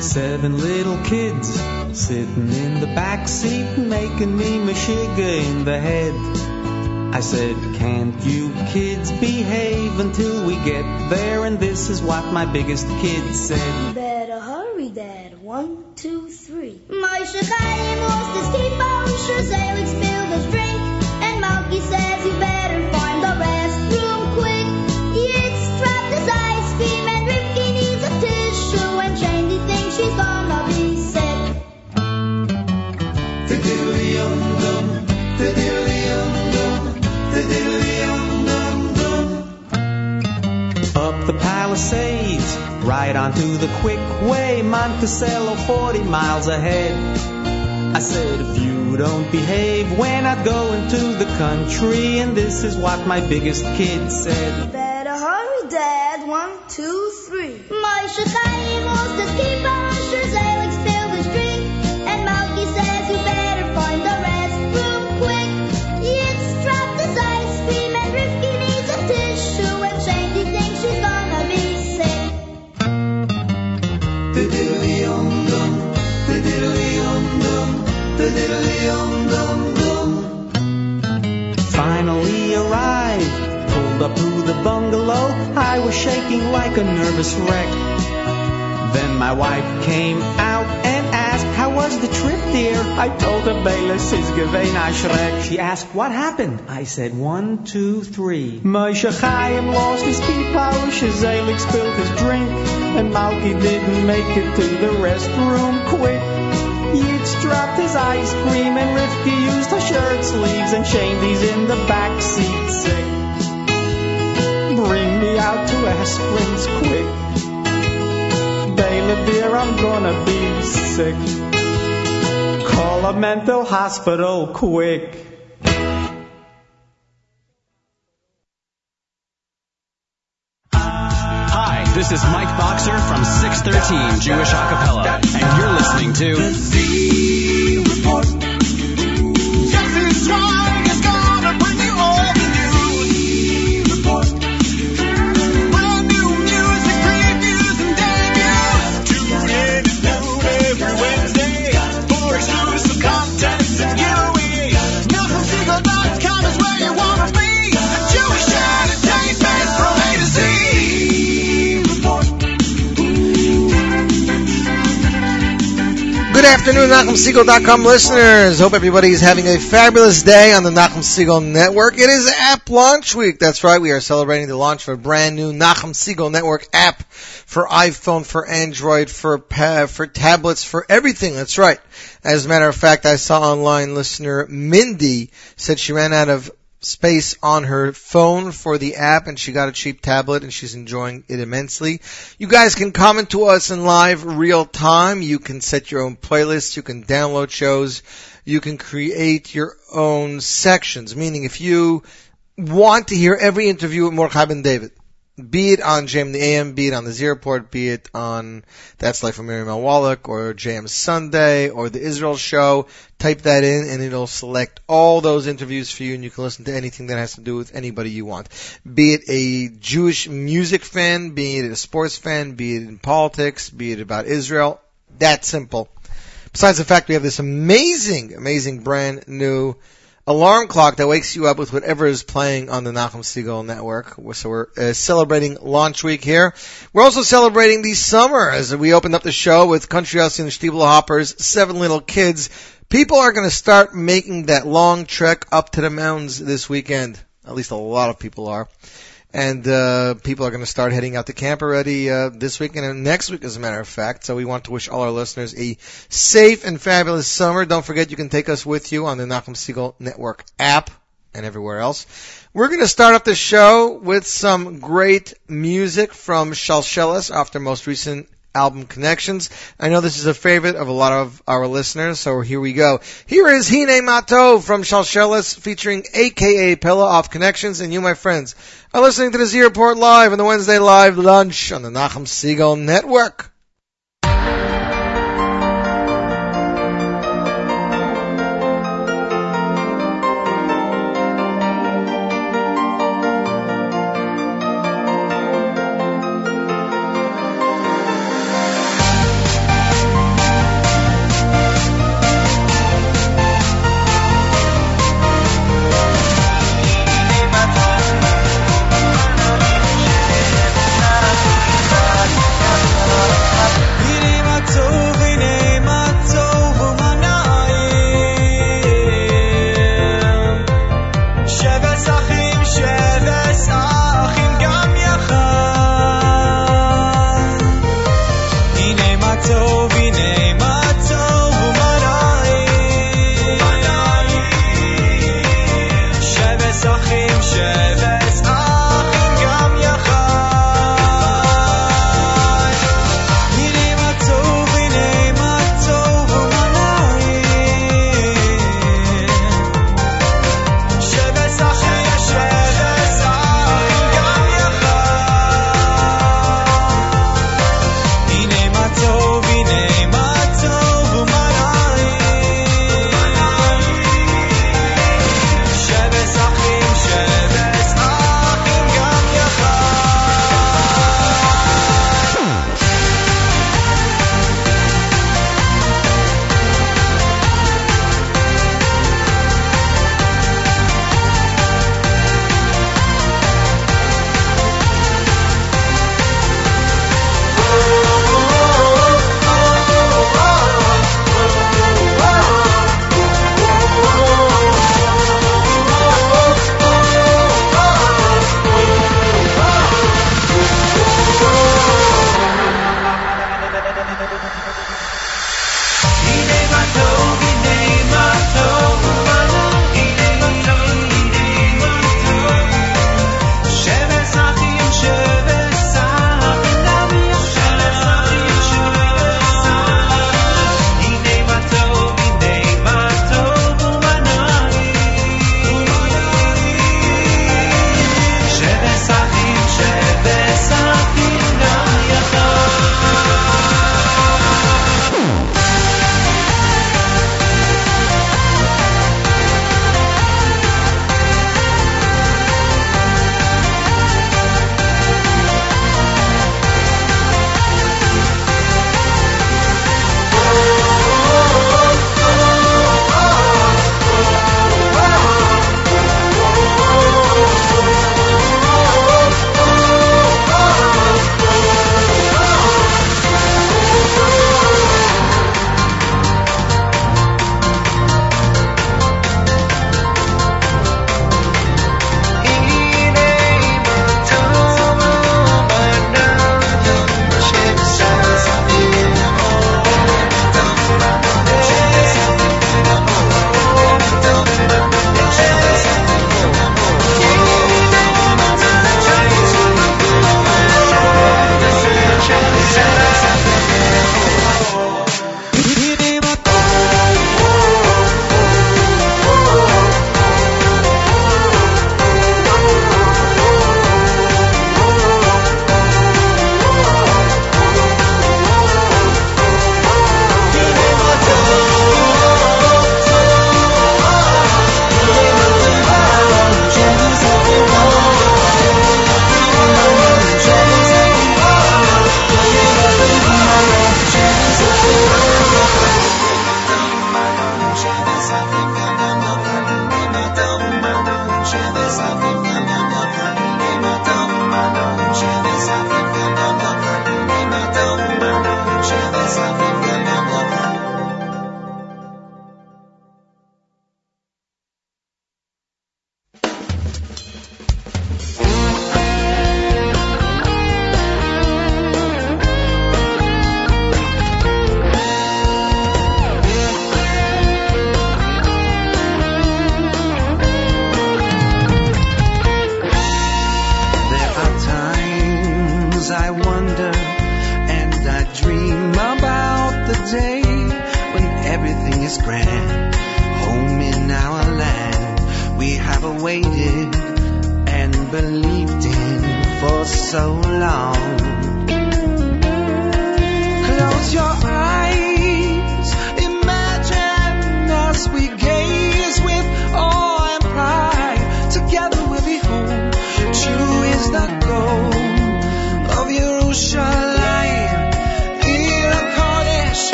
Seven little kids sitting in the back seat making me mashiga in the head. I said, can't you kids behave until we get there? And this is what my biggest kid said. Better hurry, Dad. One, two, three. Moshe Chaim lost his kippah, sure Zelig spilled his drink, right onto the quick way, Monticello 40 miles ahead. I said, if you don't behave, we're not going to the country, and this is what my biggest kid said. Better hurry, Dad. One, two, three. Finally arrived, pulled up to the bungalow. I was shaking like a nervous wreck. Then my wife came out and asked, How was the trip, dear? I told her, Bayless is gewein Schreck. She asked, What happened? I said, One, two, three. Moshe Chaim lost his kippah, Zelig spilled his drink, and Malki didn't make it to the restroom quick. Yitz dropped his ice cream, and Rivki used her shirt sleeves, and Shandy's in the back seat sick. Bring me out to Asplin's quick. Baylor dear, I'm gonna be sick. Call a mental hospital quick. Hi, this is Mike Boxer from 613 Jewish Acapella, and you're listening to Good afternoon, NachumSegal.com listeners. Hope everybody is having a fabulous day on the Nachum Segal Network. It is App Launch Week. That's right. We are celebrating the launch of a brand new Nachum Segal Network app for iPhone, for Android, for for tablets, for everything. That's right. As a matter of fact, I saw online listener Mindy said she ran out of space on her phone for the app and she got a cheap tablet and she's enjoying it immensely. You guys can comment to us in live real time. You can set your own playlists. You can download shows. You can create your own sections, meaning if you want to hear every interview with Mordechai Ben David, be it on JM the AM, be it on the Z Report, be it on That's Life of Miriam L. Wallach or JM Sunday or the Israel Show, type that in and it'll select all those interviews for you and you can listen to anything that has to do with anybody you want. Be it a Jewish music fan, be it a sports fan, be it in politics, be it about Israel, that simple. Besides the fact we have this amazing, amazing brand new alarm clock that wakes you up with whatever is playing on the Nachum Segal network. So we're uh, celebrating launch week here. We're also celebrating the summer as we opened up the show with Country House and the Stiebel Hoppers, Seven Little Kids. People are going to start making that long trek up to the mountains this weekend. At least a lot of people are. And uh, people are going to start heading out to camp already uh, this weekend and next week, as a matter of fact. So we want to wish all our listeners a safe and fabulous summer. Don't forget you can take us with you on the Nachum Segal Network app and everywhere else. We're going to start up the show with some great music from Shalsheles off their most recent album Connections. I know this is a favorite of a lot of our listeners, so here we go. Here is Hine Mato from Shalsheles featuring AKA Pella off Connections, and you, my friends, are listening to the Z Report Live on the Wednesday Live Lunch on the Nachum Segal Network.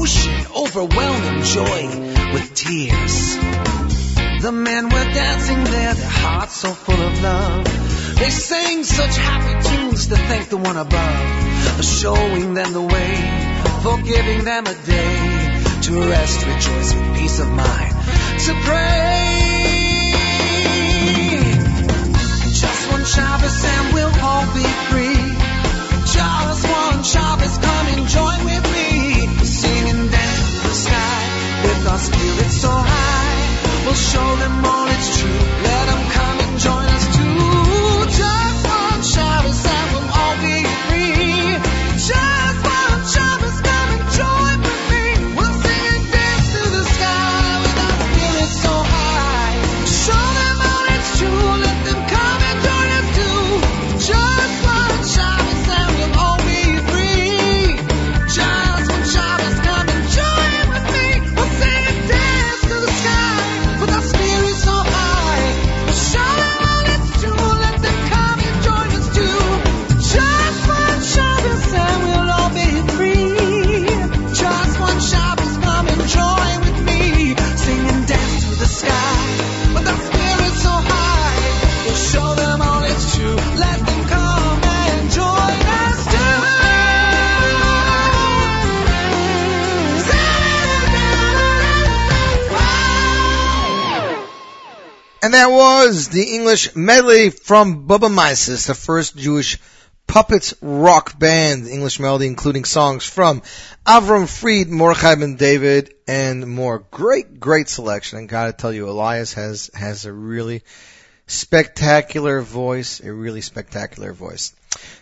emotion, overwhelming joy with tears. The men were dancing there, their hearts so full of love. They sang such happy tunes to thank the one above showing them the way, for giving them a day to rest, rejoice with peace of mind, to pray. Just one Shabbos and we'll all be free. Just spirit so high. We'll show them all. And that was the English medley from Bubba Mises, the first Jewish puppets rock band, English melody, including songs from Avram Fried, Mordechai Ben David, and more. Great, great selection. And gotta tell you, Elias has, has a really spectacular voice, a really spectacular voice.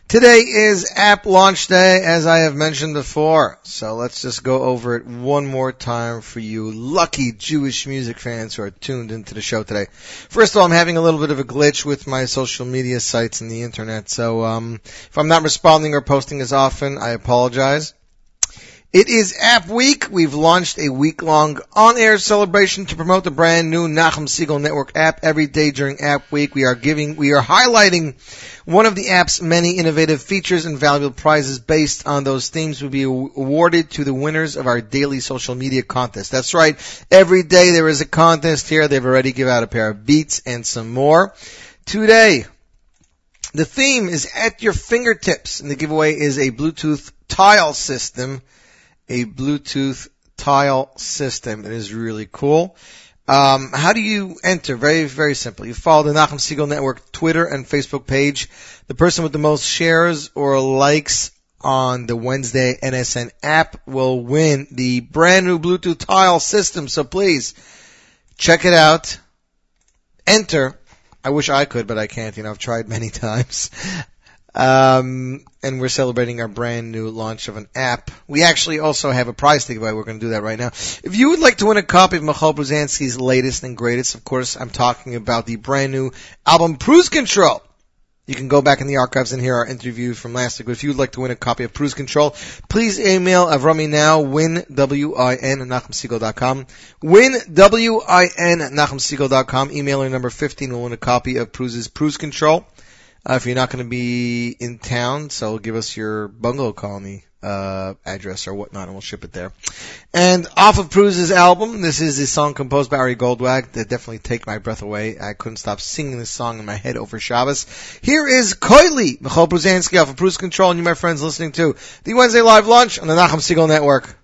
Today is app launch day, as I have mentioned before. So let's just go over it one more time for you lucky Jewish music fans who are tuned into the show today. First of all, I'm having a little bit of a glitch with my social media sites and the internet. So, um, if I'm not responding or posting as often, I apologize. It is App Week. We've launched a week-long on-air celebration to promote the brand new Nachum Segal Network app every day during App Week. We are giving, we are highlighting one of the app's many innovative features and valuable prizes based on those themes will be awarded to the winners of our daily social media contest. That's right. Every day there is a contest here. They've already given out a pair of beats and some more. Today, the theme is at your fingertips and the giveaway is a Bluetooth tile system a Bluetooth tile system. It is really cool. Um, how do you enter? Very, very simple. You follow the Nachum Segal Network Twitter and Facebook page. The person with the most shares or likes on the Wednesday NSN app will win the brand new Bluetooth tile system. So please check it out. Enter. I wish I could, but I can't. You know, I've tried many times. Um, and we're celebrating our brand new launch of an app. We actually also have a prize to give away. We're going to do that right now. If you would like to win a copy of Michoel Pruzansky's latest and greatest, of course, I'm talking about the brand new album Cruise Control. You can go back in the archives and hear our interview from last week. But if you'd like to win a copy of Cruise Control, please email Avrami now, win, W-I-N, nachumsegal.com. Win, W-I-N, nachumsegal.com. Emailer number 15 will win a copy of Cruise's Cruise Control. Uh, if you're not going to be in town, so give us your bungalow colony uh, address or whatnot, and we'll ship it there. And off of Cruise's album, this is a song composed by Ari Goldwag that definitely take my breath away. I couldn't stop singing this song in my head over Shabbos. Here is Koili, Michoel Pruzansky off of Cruise Control, and you, my friends, listening to the Wednesday Live Lunch on the Nachum Segal Network.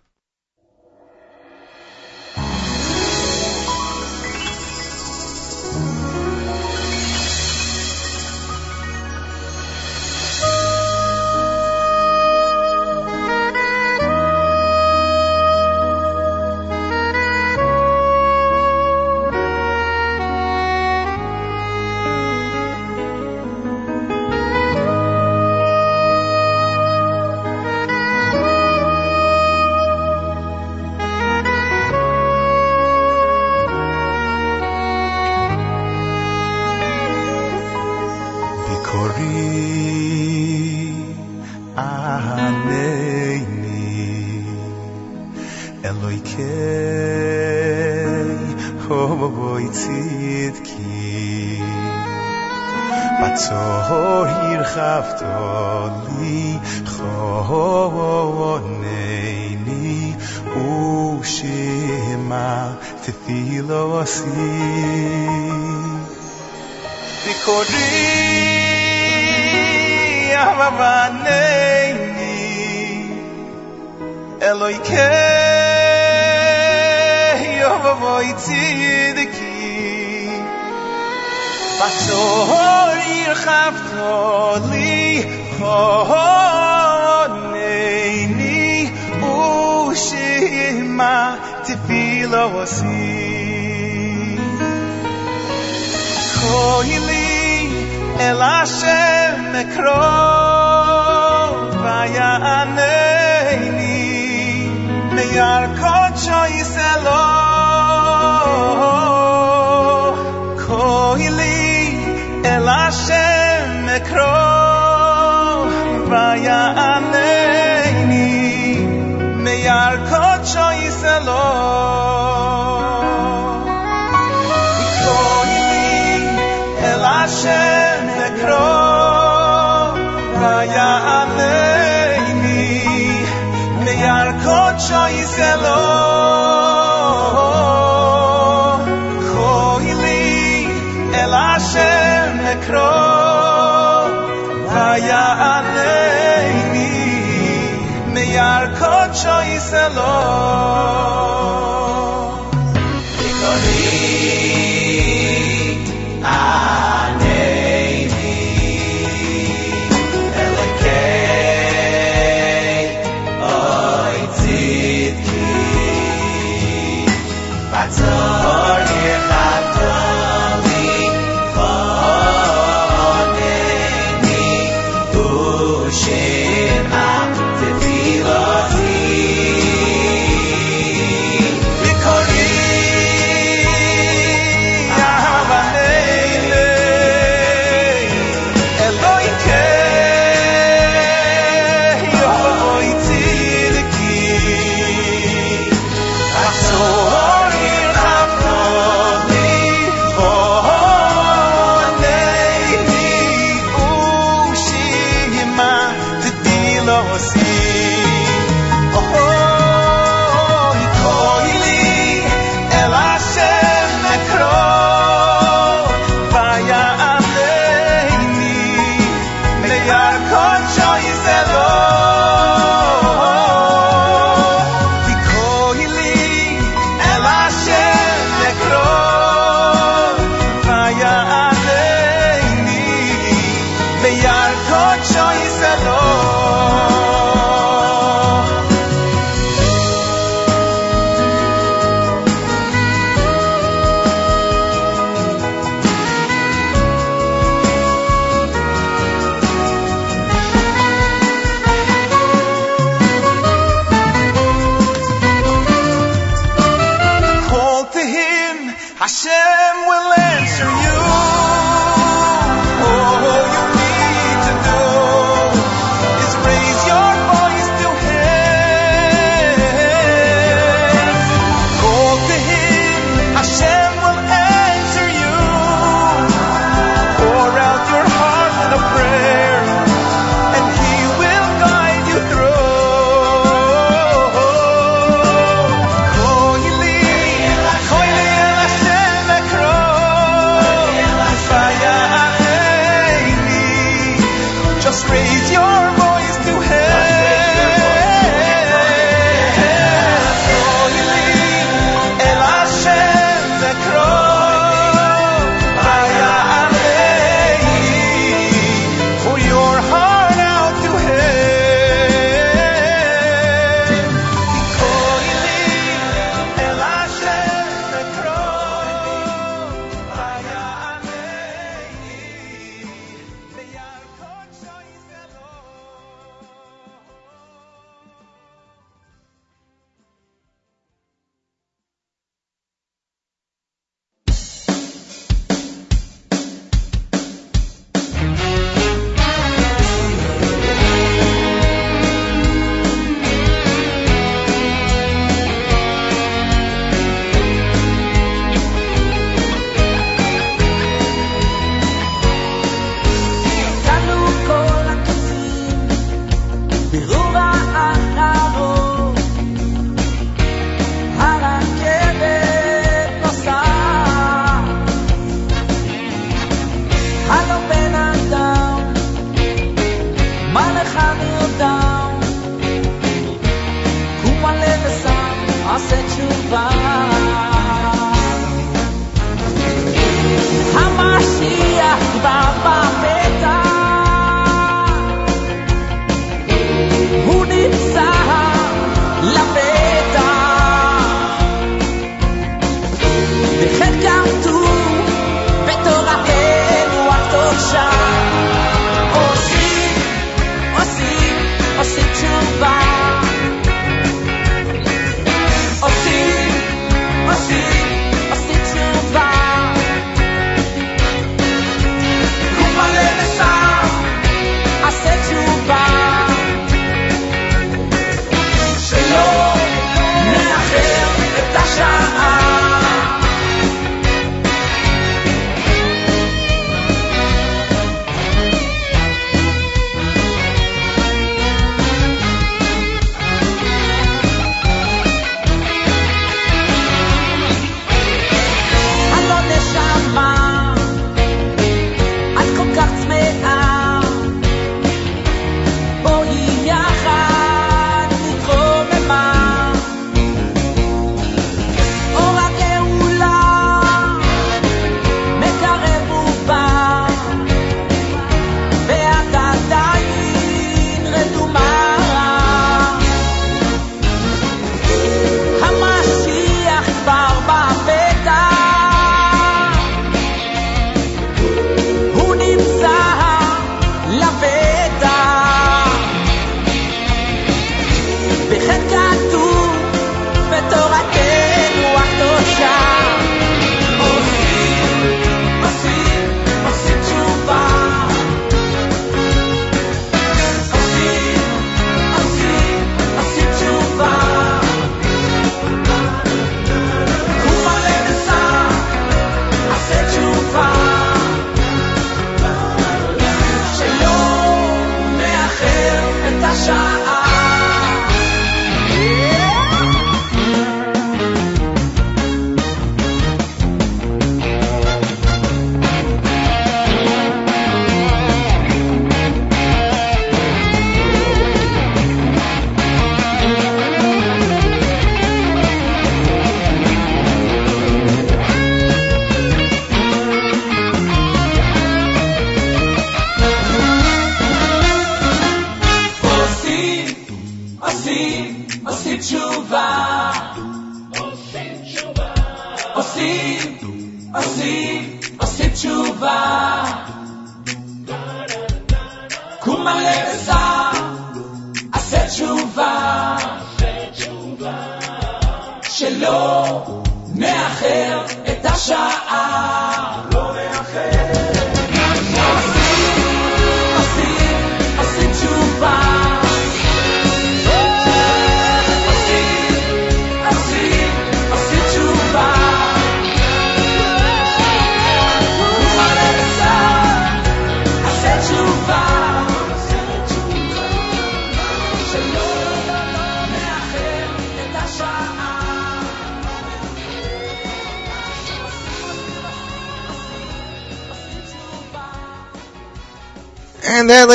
یار کوچوی سلام.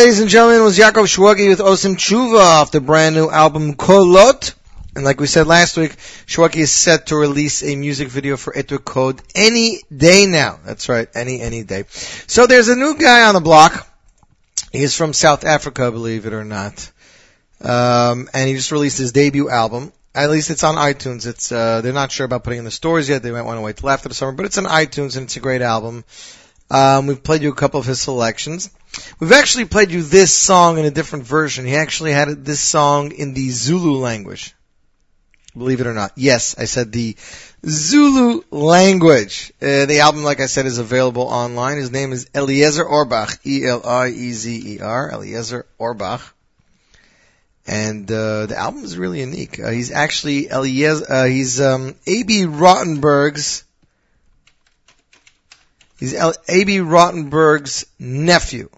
Ladies and gentlemen, it was Yaakov Shwagi with Osim Tshuva off the brand new album Kolot. And like we said last week, Shwagi is set to release a music video for Etur Code any day now. That's right, any, any day. So there's a new guy on the block. He's from South Africa, believe it or not. Um, and he just released his debut album. At least it's on iTunes. It's, uh, they're not sure about putting in the stores yet. They might want to wait till after the summer, but it's on iTunes and it's a great album. Um, we've played you a couple of his selections. We've actually played you this song in a different version. He actually had this song in the Zulu language. Believe it or not. Yes, I said the Zulu language. Uh, the album, like I said, is available online. His name is Eliezer Orbach. E-L-I-E-Z-E-R. Eliezer Orbach. And, uh, the album is really unique. Uh, he's actually Eliezer, uh, he's, um, A.B. Rottenberg's He's A.B. Rottenberg's nephew.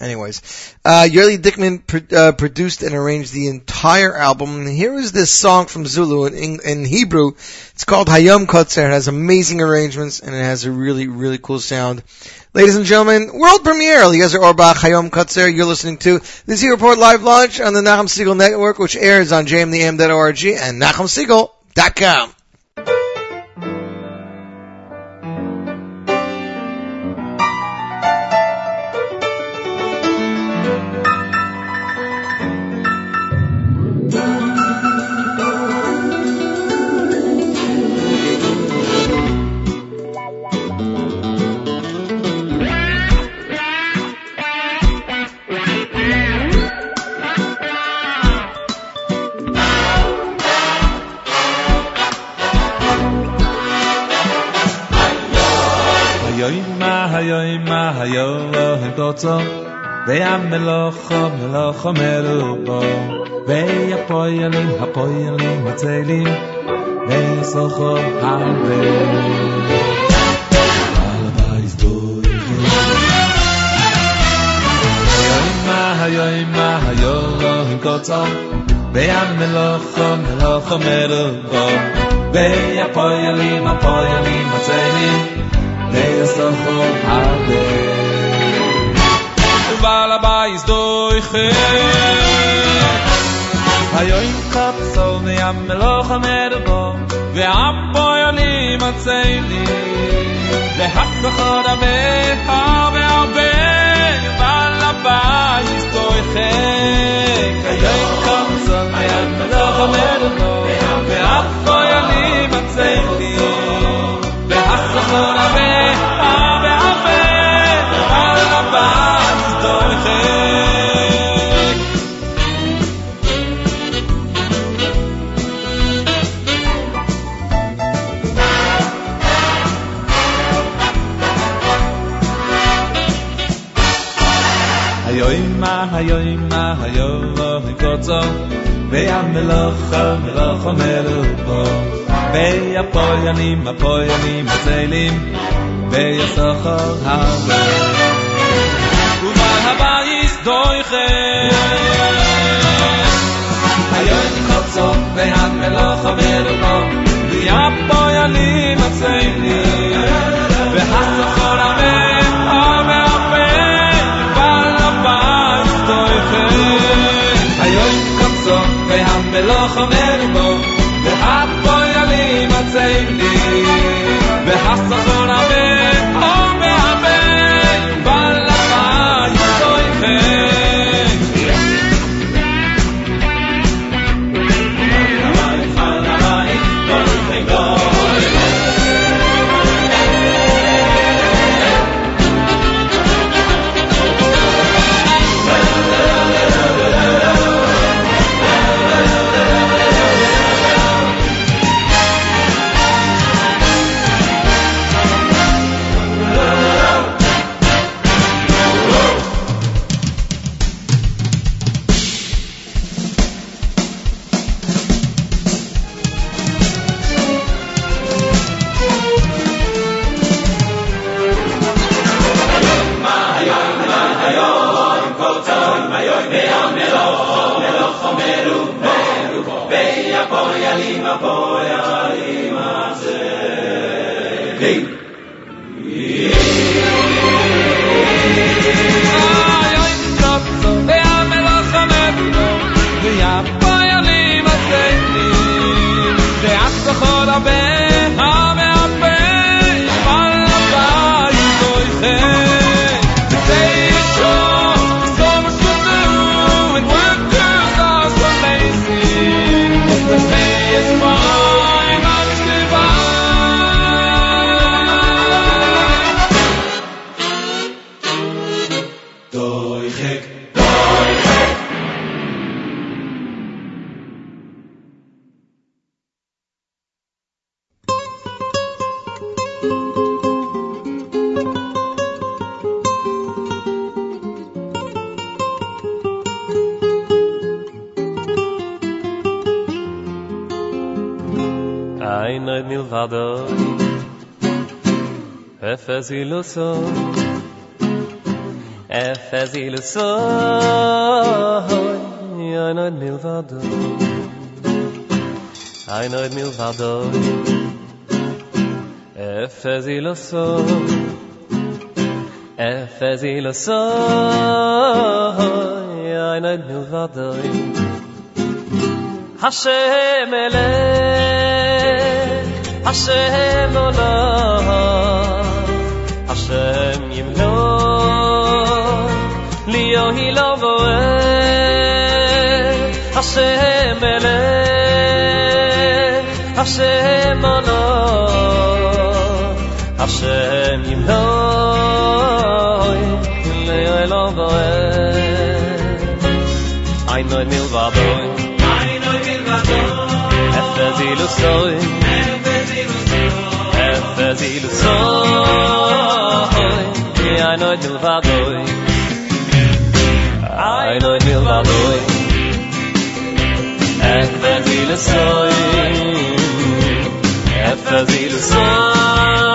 Anyways, uh, Yerli Dickman pro- uh, produced and arranged the entire album. And here is this song from Zulu in, in Hebrew. It's called Hayom Kotzer. It has amazing arrangements and it has a really, really cool sound. Ladies and gentlemen, world premiere, Eliezer Orbach, Hayom Kotzer. You're listening to the Z Report live launch on the Nachum Segal Network, which airs on jmtheam.org and NachumSegal.com. poyeli ha poyeli ma tzeilim ve socho ha ve al bar is do ma ha yo ma ha yo in kotza ve am melo kho melo kho socho am doiche Hayoim kapsol ne am meloch amerbo Ve am יום נקוצו וים מלאכה מלאכה מלאכו ויפוינים הפוינים הצלים ויסחר הרבה ובהבייס דויכם? היום נקוצו וים מלאכה מלאכו ויפוינים הצלים והסחר הרבה Melocha melupo Ve'apoyalim, atzelim Ve'yasocho Efes iluso Efes iluso Ay no et milvado. Et milvado. Efes iluso Efes iluso Ay no et milvado. Hashem Elech, Hashem Olah, hi lovo e Hashem ele Hashem ono Hashem yimno Leo e lovo e Ay noy mil vaboy Ay noy mil vaboy Efe zilu soy. Efe ilusões, essas ilusões.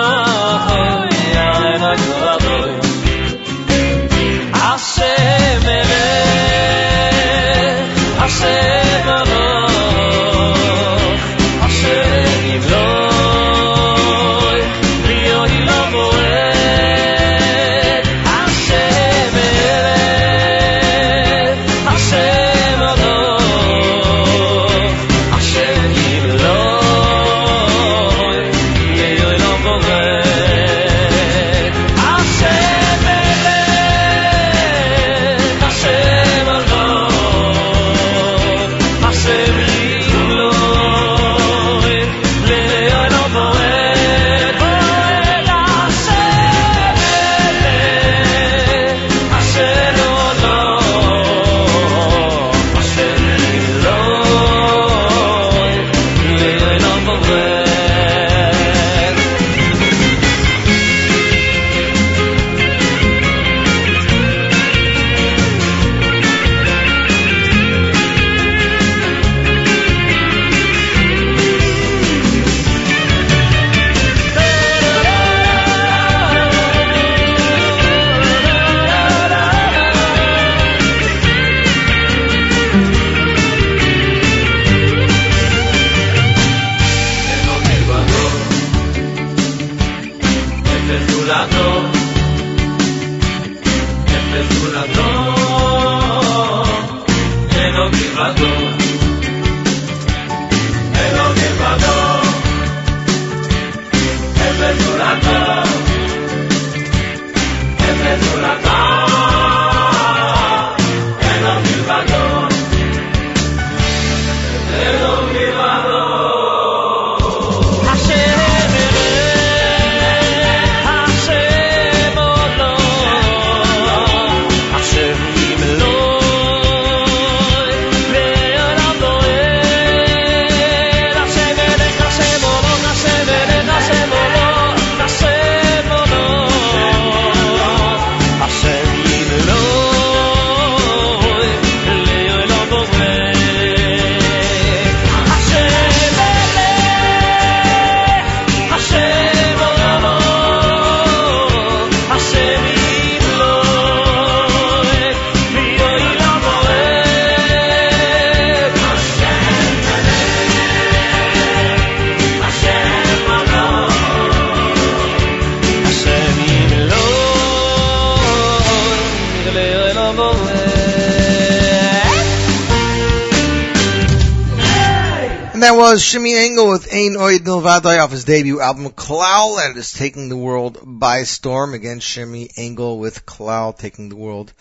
Nilvadai off his debut album Klal, and it is taking the world by storm. Again, Shimmy Engel with Klal taking the world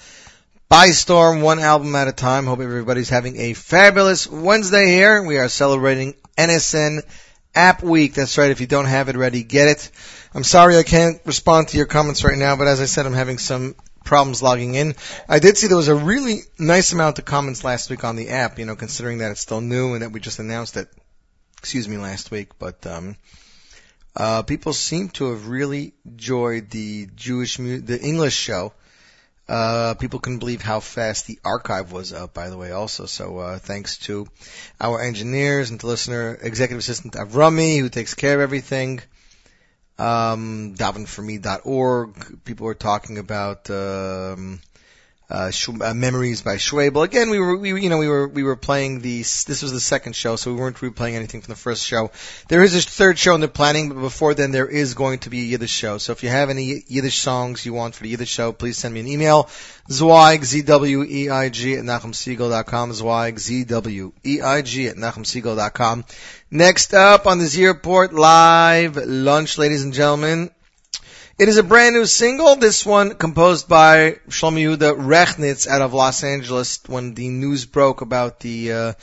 by storm, one album at a time. Hope everybody's having a fabulous Wednesday here. We are celebrating NSN App Week. That's right. If you don't have it ready, get it. I'm sorry I can't respond to your comments right now, but as I said, I'm having some problems logging in. I did see there was a really nice amount of comments last week on the app, you know, considering that it's still new and that we just announced it, excuse me, last week. But, um, uh, people seem to have really enjoyed the Jewish, mu- the English show. Uh, people couldn't believe how fast the archive was up, by the way, also. So, uh, thanks to our engineers and to listener, executive assistant Avrami, who takes care of everything um, davenforme.org. People are talking about um, uh, uh, memories by Schwabel. Again, we were, we, you know, we were we were playing the. This was the second show, so we weren't replaying anything from the first show. There is a third show in the planning, but before then, there is going to be a Yiddish show. So if you have any Yiddish songs you want for the Yiddish show, please send me an email. Zweig, Z-W-E-I-G at NachumSegal.com. Zweig, Z-W-E-I-G at NachumSegal.com. Next up on the Z live lunch, ladies and gentlemen. It is a brand new single. This one composed by Shlomi Yehuda Rechnitz out of Los Angeles when the news broke about the uh,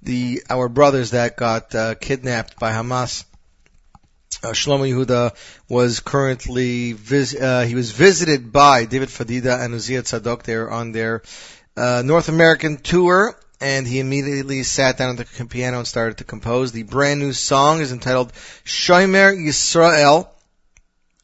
the our brothers that got uh, kidnapped by Hamas. Uh, Shlomo Yehuda was currently vis- uh, he was visited by David Fadida and Uzziah Tzadok. They were on their uh, North American tour, and he immediately sat down at the piano and started to compose. The brand new song is entitled Shomer Yisrael.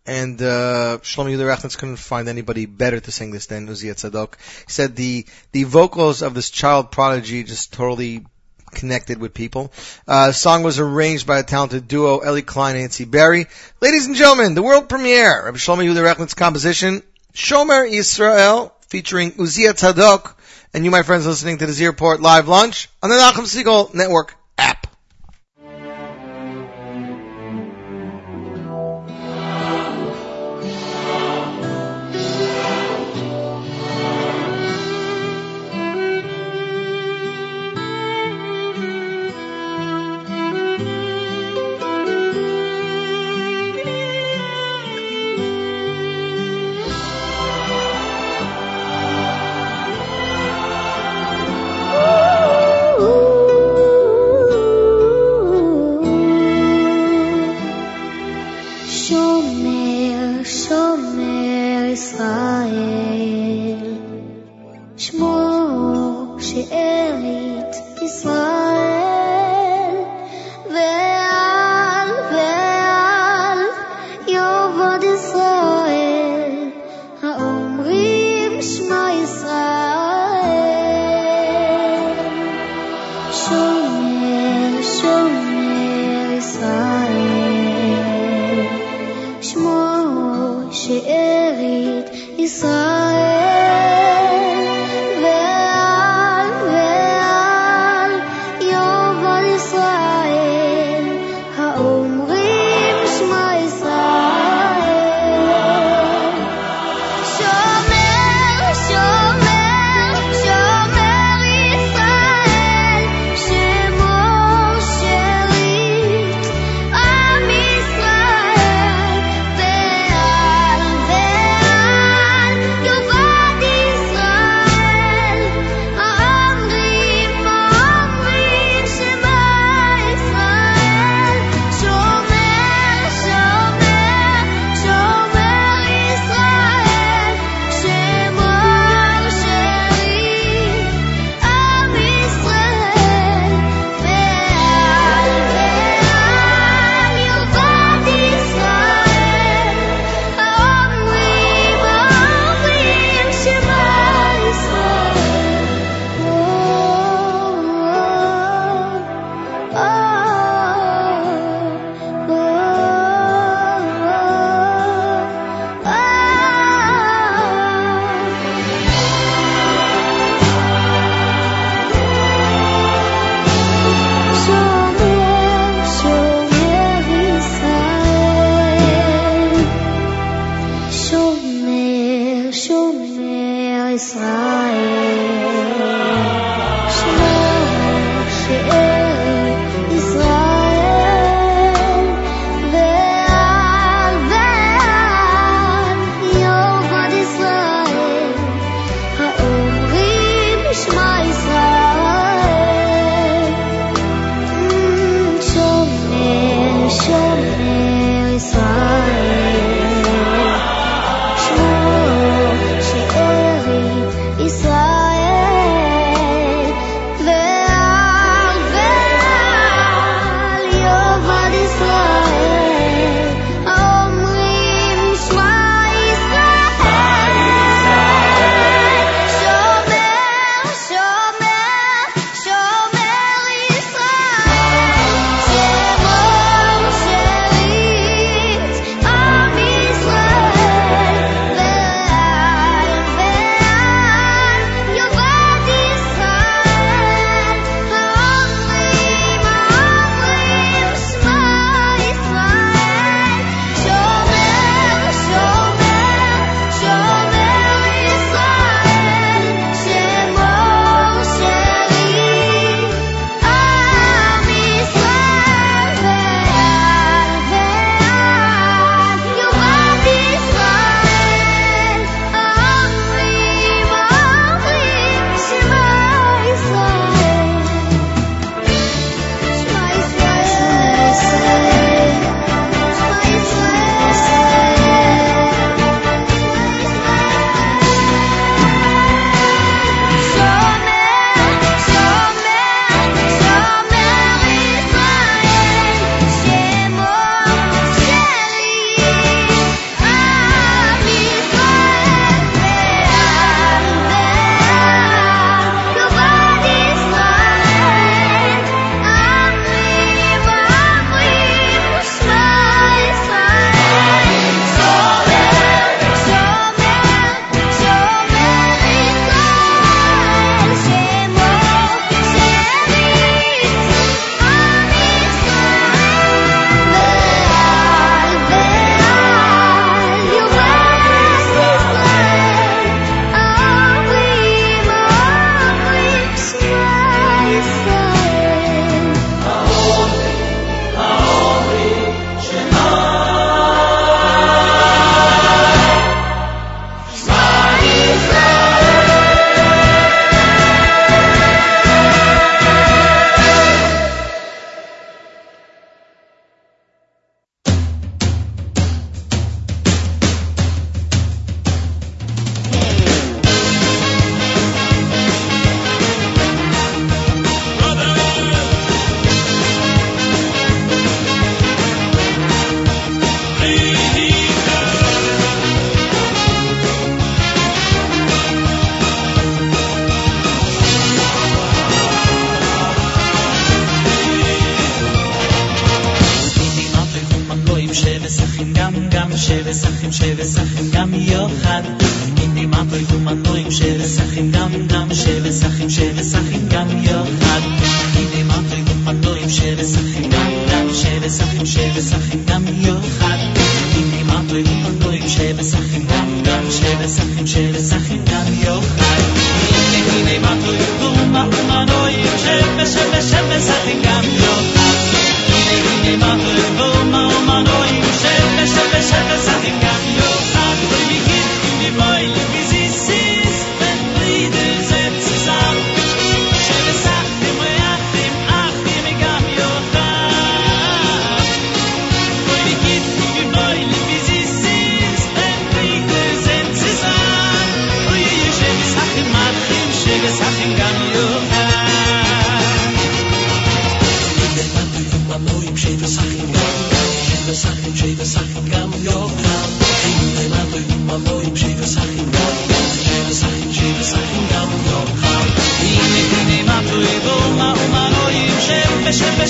And uh, Shlomo Yehuda couldn't find anybody better to sing this than Uzziah Tzadok. He said the the vocals of this child prodigy just totally connected with people. Uh, the song was arranged by a talented duo, Ellie Klein and Nancy Berry. Ladies and gentlemen, the world premiere of Shlomo Yehuda composition, Shomer Yisrael, featuring Uzziah Tzadok, and you, my friends, listening to the Z Report live lunch on the Nachum Segal Network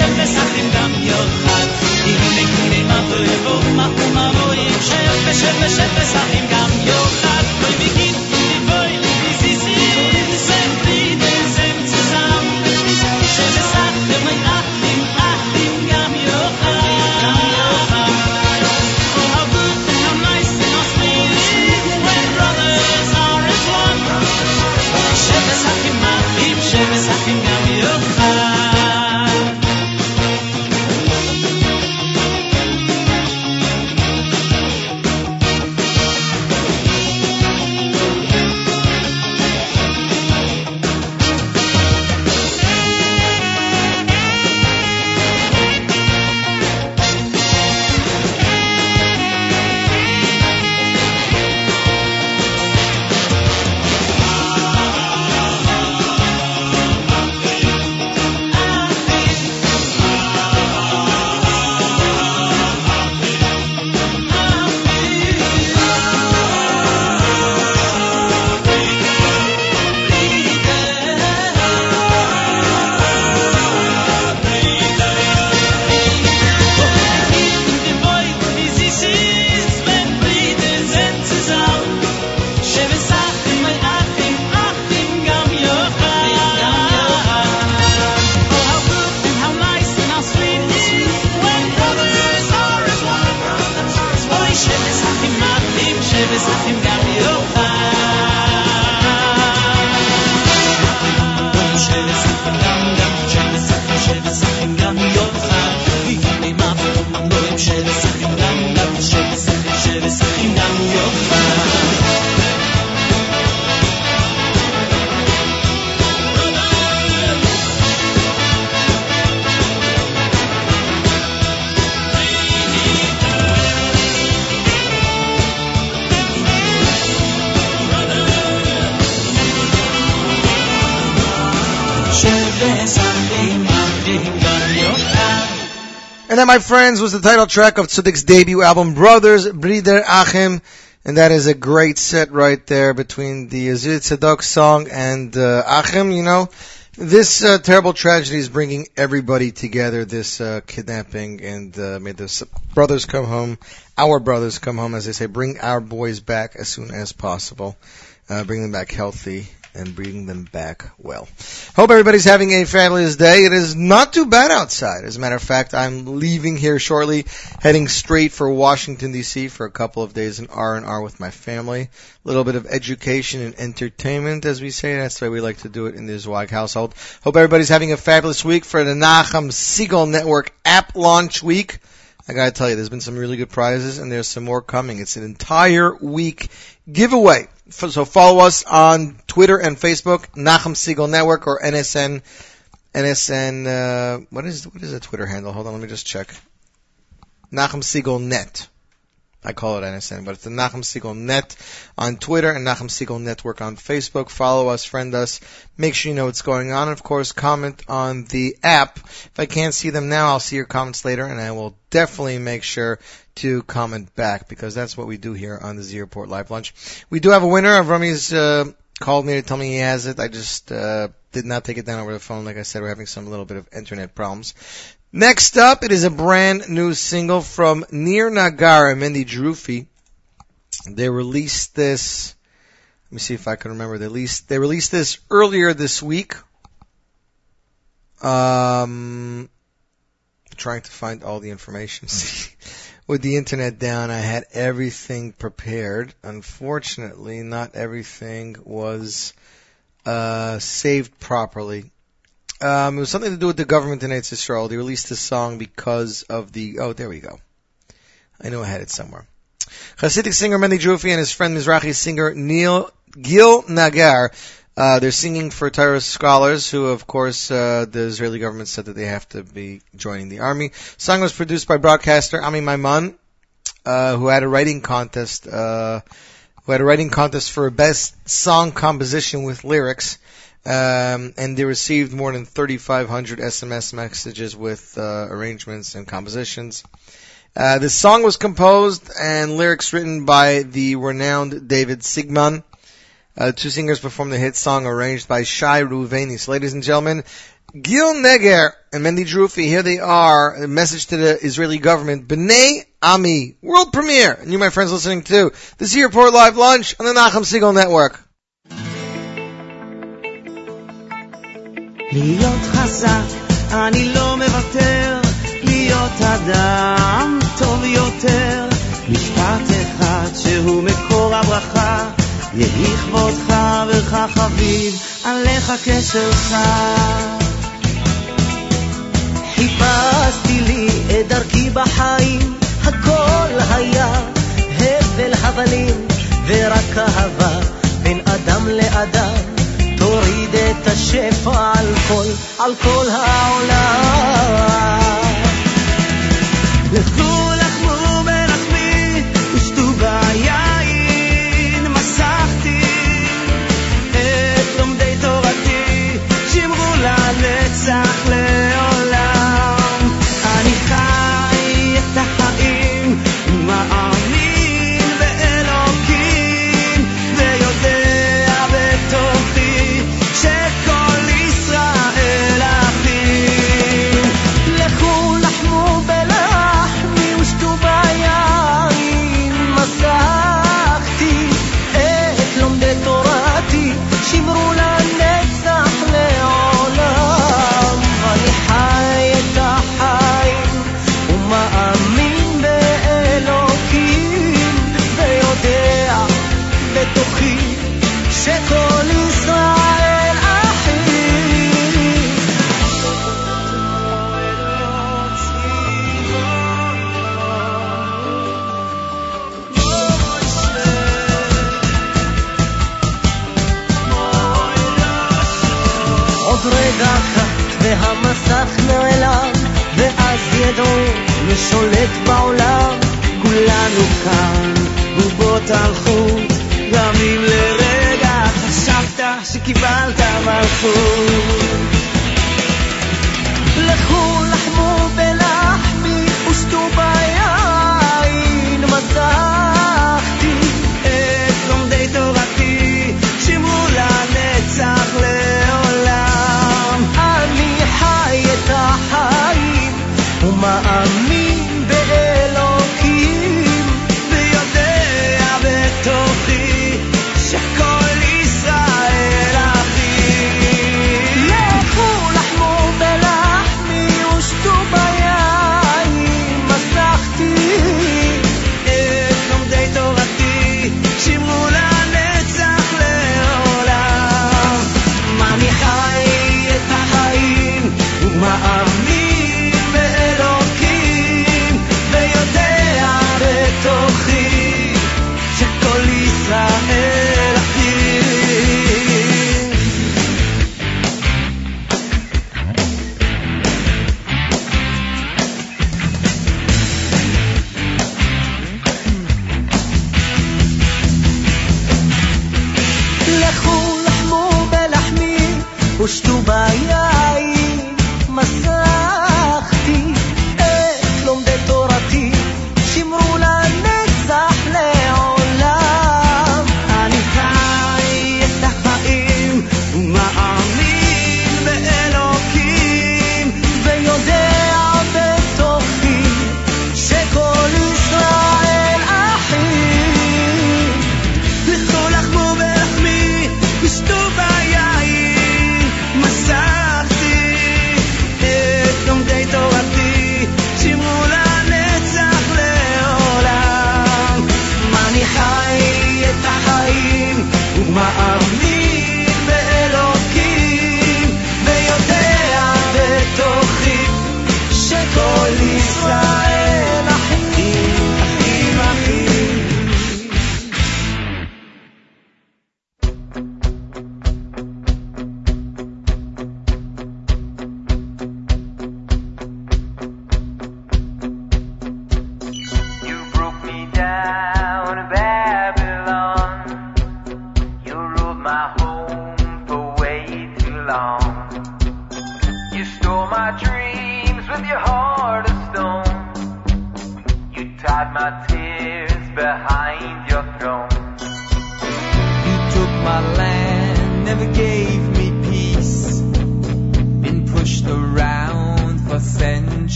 sheva sachim gam yocham friends, was the title track of Tzadok's debut album, Brothers Brider Achim. And that is a great set right there between the Uzziah Tzadok song and uh, Achim. You know, this uh, terrible tragedy is bringing everybody together. This uh, kidnapping and uh, may the brothers come home, our brothers come home, as they say. Bring our boys back as soon as possible. Uh, bring them back healthy and bring them back well. Hope everybody's having a fabulous day. It is not too bad outside. As a matter of fact, I'm leaving here shortly, heading straight for Washington DC for a couple of days in R&R with my family. A little bit of education and entertainment, as we say. That's the way we like to do it in the Zweig household. Hope everybody's having a fabulous week for the Nachum Segal Network app launch week. I gotta tell you, there's been some really good prizes and there's some more coming. It's an entire week giveaway. So follow us on Twitter and Facebook, Nachum Segal Network or NSN, NSN, uh, what is, what is the Twitter handle? Hold on, let me just check. Nachum Segal Net. I call it NSN, but it's the Nachum Segal Net on Twitter and Nachum Segal Network on Facebook. Follow us, friend us, make sure you know what's going on. And of course, comment on the app. If I can't see them now, I'll see your comments later, and I will definitely make sure to comment back because that's what we do here on the Z Report Live Lunch. We do have a winner. Avrami's uh, called me to tell me he has it. I just uh, did not take it down over the phone. Like I said, we're having some little bit of internet problems. Next up, it is a brand new single from Nir Nagar and Mendy Drufi. They released this. Let me see if I can remember. They released they released this earlier this week. Um, trying to find all the information. See, with the internet down, I had everything prepared. Unfortunately, not everything was uh, saved properly. Um, it was something to do with the government in Eretz Yisrael. They released this song because of the. Oh, there we go. I knew I had it somewhere. Hasidic singer Mendy Drufi and his friend Mizrahi singer Neil Gil Nagar. Uh, they're singing for Torah scholars who, of course, uh, the Israeli government said that they have to be joining the army. song was produced by broadcaster Ami Maiman, uh, who had a writing contest, uh, who had a writing contest for a best song composition with lyrics. Um, and they received more than 3,500 SMS messages with uh, arrangements and compositions. Uh, the song was composed and lyrics written by the renowned David Sigman. Uh, two singers performed the hit song arranged by Shai Ruvenis. Ladies and gentlemen, Gil Nagar and Mendy Drufi, here they are. A message to the Israeli government. B'nai Ami, world premiere. And you, my friends, listening to This is Z Report Live Lunch on the Nachum Segal Network. להיות חזק, אני לא מוותר, להיות אדם טוב יותר. משפט אחד שהוא מקור הברכה, יהי כבודך וחך חביב, עליך כשלך. חיפשתי לי את דרכי בחיים, הכל היה הבל הבלים, ורק אהבה בין אדם לאדם. תוריד את השפע על כל, על כל העולם. לכו ואז ידעו מי שולט בעולם כולנו כאן בובות על חוט גם אם לרגע חשבת שקיבלת מלכות. לכו לחמו בלחמי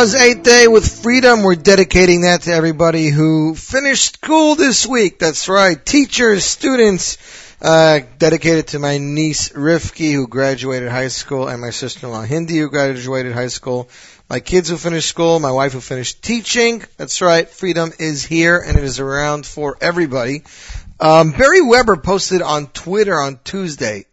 was Eighth Day with Freedom. We're dedicating that to everybody who finished school this week. That's right. Teachers, students, uh, dedicated to my niece Rifki who graduated high school and my sister-in-law Hindi who graduated high school. My kids who finished school, my wife who finished teaching. That's right. Freedom is here and it is around for everybody. Um, Barry Weber posted on Twitter on Tuesday,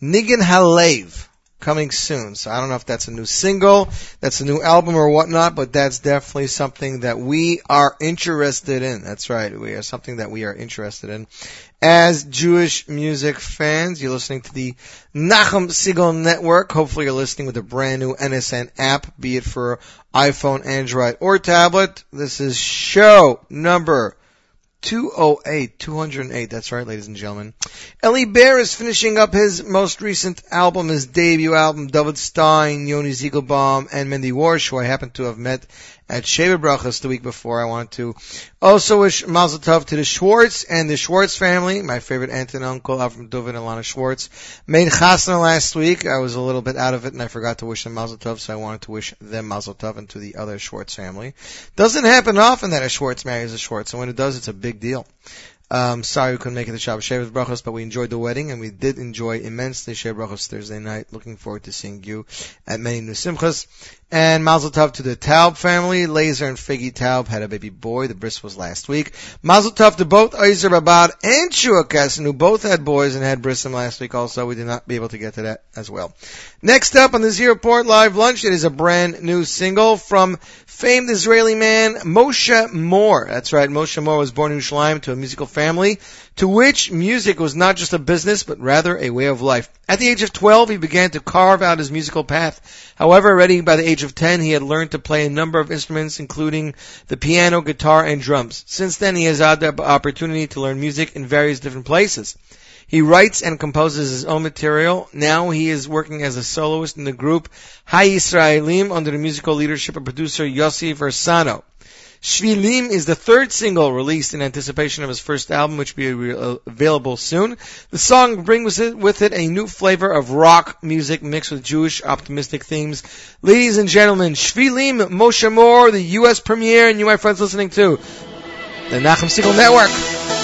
Nigan Halev coming soon. So I don't know if that's a new single, that's a new album or whatnot, but that's definitely something that we are interested in. That's right. We are something that we are interested in. As Jewish music fans, you're listening to the Nachum Segal Network. Hopefully you're listening with a brand new NSN app, be it for iPhone, Android, or tablet. This is show number 208, 208. That's right, ladies and gentlemen. Ellie Bear is finishing up his most recent album, his debut album, David Stein, Yoni Ziegelbaum, and Mindy Warsh, who I happen to have met at Sheva Brachas the week before. I wanted to also wish Mazel Tov to the Schwartz and the Schwartz family. My favorite aunt and uncle, Avram Dovin and Lana Schwartz, made chasna last week. I was a little bit out of it and I forgot to wish them Mazel Tov, so I wanted to wish them Mazel Tov and to the other Schwartz family. Doesn't happen often that a Schwartz marries a Schwartz, and when it does, it's a big deal. Um, sorry we couldn't make it to Shabbos Shabbos Brachos, but we enjoyed the wedding and we did enjoy immensely Shabbos Brachos Thursday night. Looking forward to seeing you at many new simchas. And Mazel Tov to the Taub family. Laser and Figgy Taub had a baby boy. The bris was last week. Mazel Tov to both Oizer Babad and Shua Kessin, who both had boys and had brisim last week also. We did not be able to get to that as well. Next up on the Z Report Live Lunch, it is a brand new single from famed Israeli man Moshe Moore. That's right, Moshe Moore was born in Yerushalayim to a musical family to which music was not just a business, but rather a way of life. At the age of 12, he began to carve out his musical path. However, already by the age of 10, he had learned to play a number of instruments, including the piano, guitar, and drums. Since then, he has had the opportunity to learn music in various different places. He writes and composes his own material. Now he is working as a soloist in the group Hay Israelim under the musical leadership of producer Yossi Versano. Shvilim is the third single released in anticipation of his first album, which will be available soon. The song brings with it, a new flavor of rock music mixed with Jewish optimistic themes. Ladies and gentlemen, Shvilim Moshe Moore, the U.S. premiere, and you, my friends, listening to the Nachum Segal Network.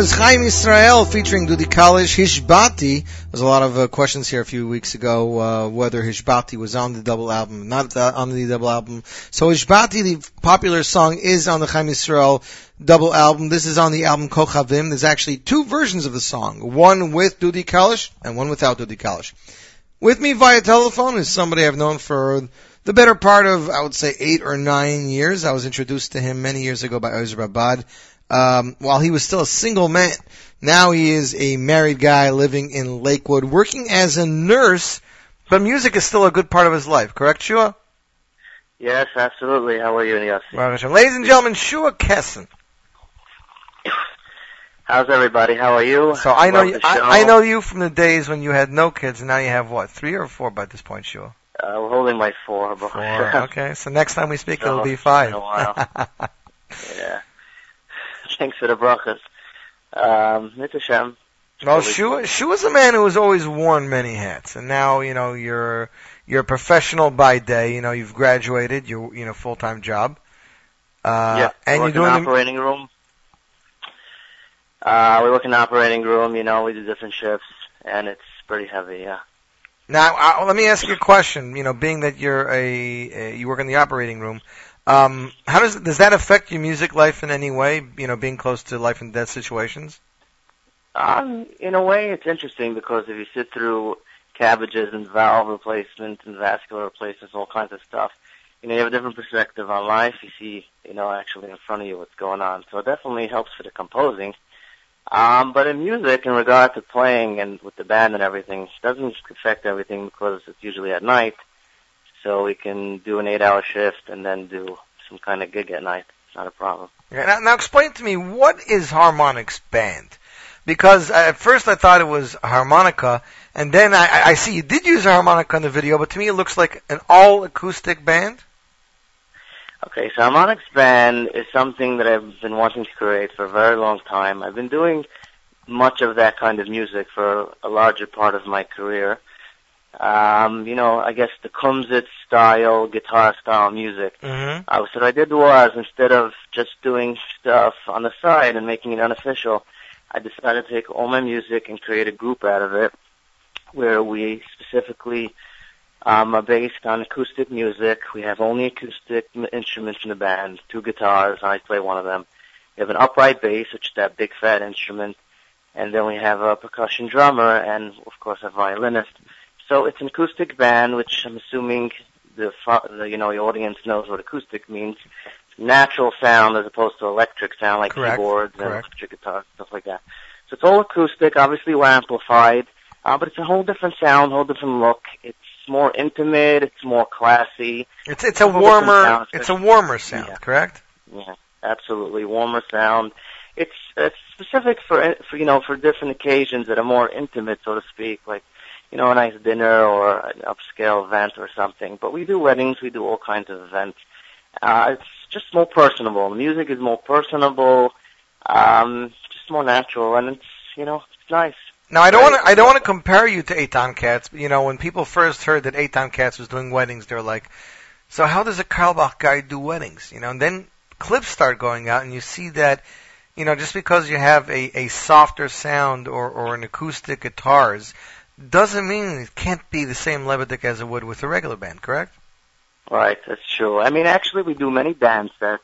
Was Chaim Israel featuring Dudi Kalish, Hishbati. There's a lot of uh, questions here a few weeks ago, uh, whether Hishbati was on the double album, not the, on the double album. So Hishbati, the popular song, is on the Chaim Israel double album. This is on the album Kochavim. There's actually two versions of the song. One with Dudi Kalish and one without Dudi Kalish. With me via telephone is somebody I've known for the better part of, I would say, eight or nine years. I was introduced to him many years ago by Ozer um, while he was still a single man. Now he is a married guy living in Lakewood, working as a nurse, but music is still a good part of his life, correct, Shua? Yes, absolutely. How are you, Yossi? Ladies and gentlemen, Shua Kessin. How's everybody? How are you? So I know Love you. I, I know you from the days when you had no kids, and now you have what, three or four by this point, Shua? Uh, we're holding my four. Four. Okay, so next time we speak, it'll be five. in a while. yeah. Thanks for the brachas. Um, it's a shame. Well, Shua, Shua's a man who has always worn many hats, and now you know you're you're a professional by day. You know you've graduated, you you know full time job. Uh, yeah, and you're in doing the operating room. Uh, we work in the operating room. You know, we do different shifts, and it's pretty heavy. Yeah. Now, let me ask you a question. You know, being that you're a, a you work in the operating room, um, how does does that affect your music life in any way? You know, being close to life and death situations. Um, in a way, it's interesting because if you sit through CABGs and valve replacements and vascular replacements, all kinds of stuff, you know, you have a different perspective on life. You see, you know, actually in front of you what's going on. So it definitely helps for the composing. Um, but in music, in regard to playing and with the band and everything, it doesn't affect everything because it's usually at night. So we can do an eight-hour shift and then do some kind of gig at night. It's not a problem. Yeah, now, now explain to me what is Harmonics Band? Because at first I thought it was harmonica, and then I, I- see you did use a harmonica in the video, but to me it looks like an all acoustic band. Okay, so Harmonics Band is something that I've been wanting to create for a very long time. I've been doing much of that kind of music for a larger part of my career. Um, you know, I guess the Kumsitz style, guitar style music. Mm-hmm. Uh, so what I did was instead of just doing stuff on the side and making it unofficial, I decided to take all my music and create a group out of it where we specifically um, are based on acoustic music. We have only acoustic instruments in the band, two guitars, I play one of them. We have an upright bass, which is that big fat instrument, and then we have a percussion drummer and of course a violinist. So it's an acoustic band, which I'm assuming the, the you know the audience knows what acoustic means. Natural sound as opposed to electric sound like Correct, keyboards and electric guitars stuff like that. So it's all acoustic. Obviously we're amplified, uh, but it's a whole different sound, whole different look. It's more intimate. It's more classy. It's it's a warmer sound, it's a warmer sound, Yeah. correct? Yeah, absolutely. Warmer sound. It's it's specific for for you know for different occasions that are more intimate, so to speak, like you know a nice dinner or an upscale event or something. But we do weddings, we do all kinds of events. Uh, it's just more personable. The music is more personable, um, just more natural, and it's you know it's nice. Now I don't want to I don't want to compare you to Eitan Katz, but you know when people first heard that Eitan Katz was doing weddings, they're like, so how does a Carlebach guy do weddings? You know, and then clips start going out, and you see that, you know, just because you have a a softer sound or or an acoustic guitars, doesn't mean it can't be the same Lebedik as it would with a regular band, correct? Right, that's true. I mean, actually, we do many band sets.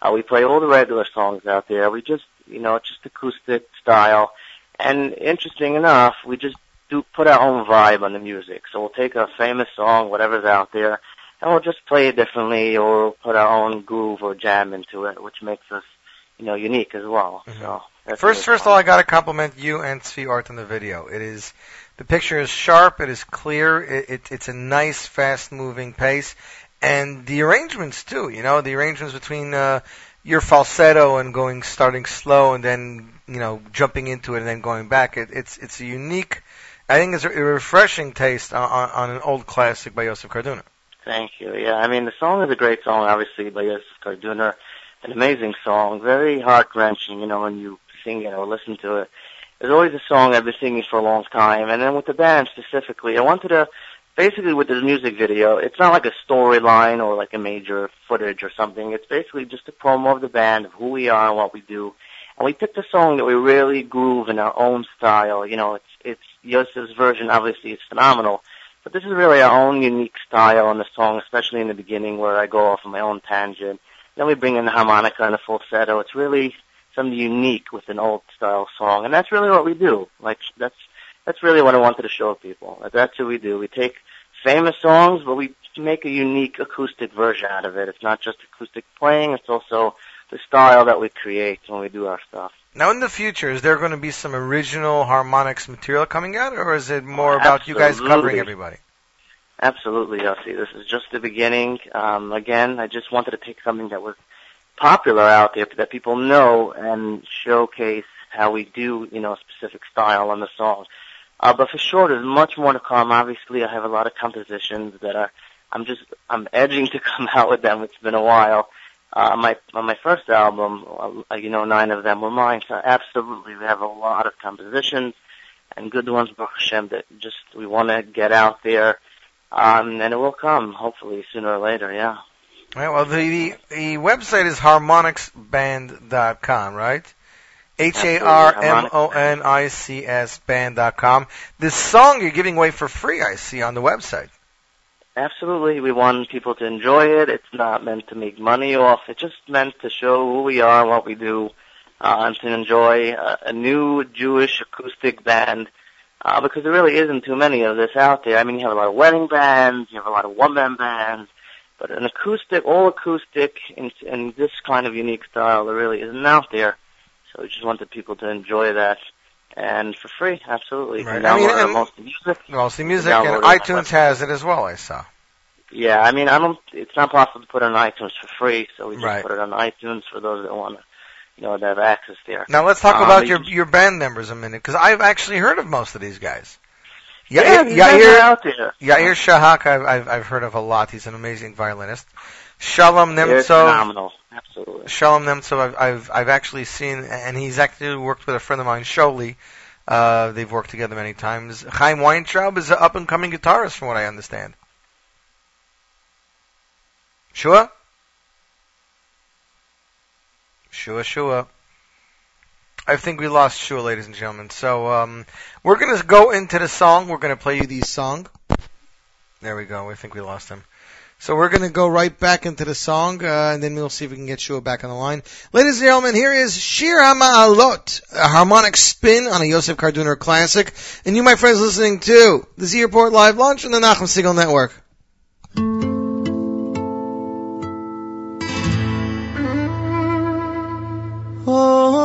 Uh, we play all the regular songs out there. We just, you know, it's just acoustic style. And interesting enough, we just do put our own vibe on the music. So we'll take a famous song, whatever's out there, and we'll just play it differently, or we'll put our own groove or jam into it, which makes us, you know, unique as well. So that's First, first of all, I got to compliment you and Svi Art on the video. It is the picture is sharp, it is clear, it, it, it's a nice, fast-moving pace, and the arrangements too. You know, the arrangements between uh, your falsetto and going starting slow and then you know jumping into it and then going back. It, it's it's a unique. I think it's a, refreshing taste on, on, on an old classic by Yosef Karduner. Thank you. Yeah, I mean the song is a great song, obviously by Yosef Karduner, an amazing song, very heart wrenching. You know when you sing it or listen to it. There's always a song I've been singing for a long time, and then with the band specifically, I wanted to basically with the music video. It's not like a storyline or like a major footage or something. It's basically just a promo of the band, of who we are and what we do. And we picked a song that we really groove in our own style. You know, it's it's Yosef's version. Obviously, it's phenomenal. But this is really our own unique style on the song, especially in the beginning where I go off on my own tangent. Then we bring in the harmonica and the falsetto. It's really something unique with an old style song, and that's really what we do. Like that's that's really what I wanted to show people. That's what we do. We take famous songs, but we make a unique acoustic version out of it. It's not just acoustic playing; it's also the style that we create when we do our stuff. Now, in the future, is there going to be some original harmonics material coming out, or is it more about you guys covering everybody? Absolutely, Yossi. This is just the beginning. Um, again, I just wanted to take something that was popular out there that people know and showcase how we do, you know, a specific style on the song. Uh, but for sure, there's much more to come. Obviously, I have a lot of compositions that are, I'm just, I'm edging to come out with them. It's been a while. Uh, my, on my first album, uh, you know, nine of them were mine. So absolutely, we have a lot of compositions and good ones, Baruch Hashem, that just, we want to get out there. Um, and it will come, hopefully, sooner or later, yeah. Right, well, the, the, website is harmonicsband.com, right? H-A-R-M-O-N-I-C-S band.com. This song you're giving away for free, I see, on the website. Absolutely. We want people to enjoy it. It's not meant to make money off. It's just meant to show who we are, what we do, uh, and to enjoy a, a new Jewish acoustic band. Uh, because there really isn't too many of this out there. I mean, you have a lot of wedding bands, you have a lot of one-man bands, but an acoustic, all acoustic, in, in this kind of unique style, there really isn't out there. So we just wanted people to enjoy that. And for free, absolutely. Right. I mean, and- most music. Mostly music, and iTunes has it as well, I saw. Yeah, I mean, I don't. It's not possible to put it on iTunes for free, so we just Right. put it on iTunes for those that want to, you know, to have access there. Now let's talk Um, about your your band members a minute, because I've actually heard of most of these guys. Yeah, Yair, these guys are Yair, out there. Yair Shahak, I've, I've I've heard of a lot. He's an amazing violinist. Shalom Nemtsov. phenomenal, absolutely. Shalom Nemtsov, I've, I've I've actually seen, and he's actually worked with a friend of mine, Sholi. Uh, they've worked together many times. Chaim Weintraub is an up and coming guitarist, from what I understand. Shua? Shua, Shua. I think we lost Shua, ladies and gentlemen. So um, we're gonna go into the song. We're gonna play you the song. There we go. I think we lost him. So we're going to go right back into the song, uh, and then we'll see if we can get Shua back on the line. Ladies and gentlemen, here is Shir HaMa'alot, a harmonic spin on a Yosef Karduner classic. And you, my friends, listening to the Z Report Live Launch on the Nachum Segal Network. Oh,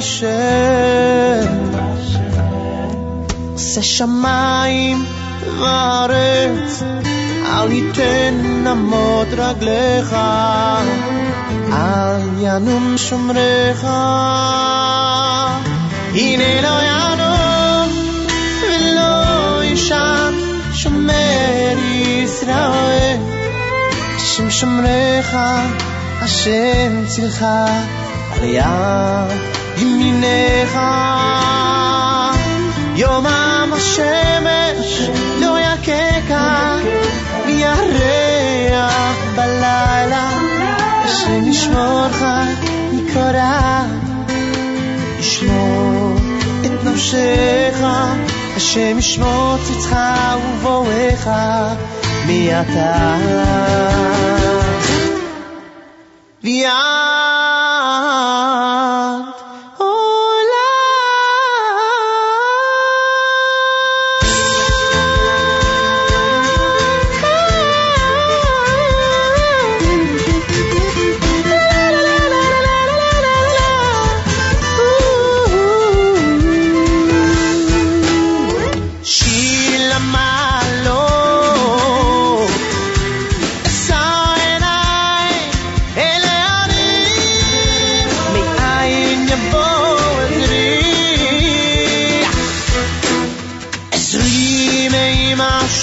עם אשר עושה שמיים וארץ אל ייתן נמות רגליך אל ינום שומריך הנה לא ינום ולא ישן שומר ישראל השם שומריך השם צילך על יד ימינך יומם השמש לא יככה וירח בלילה. השם ישמורך מכל ישמור את נפשך. השם ישמור צאתך ובואך. מעתה ויד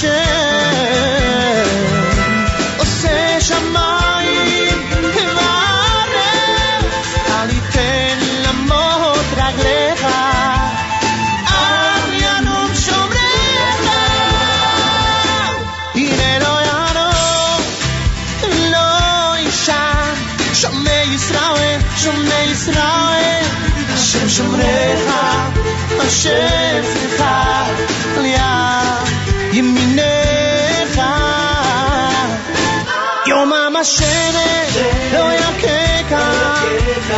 Shit. השמש לא יככה,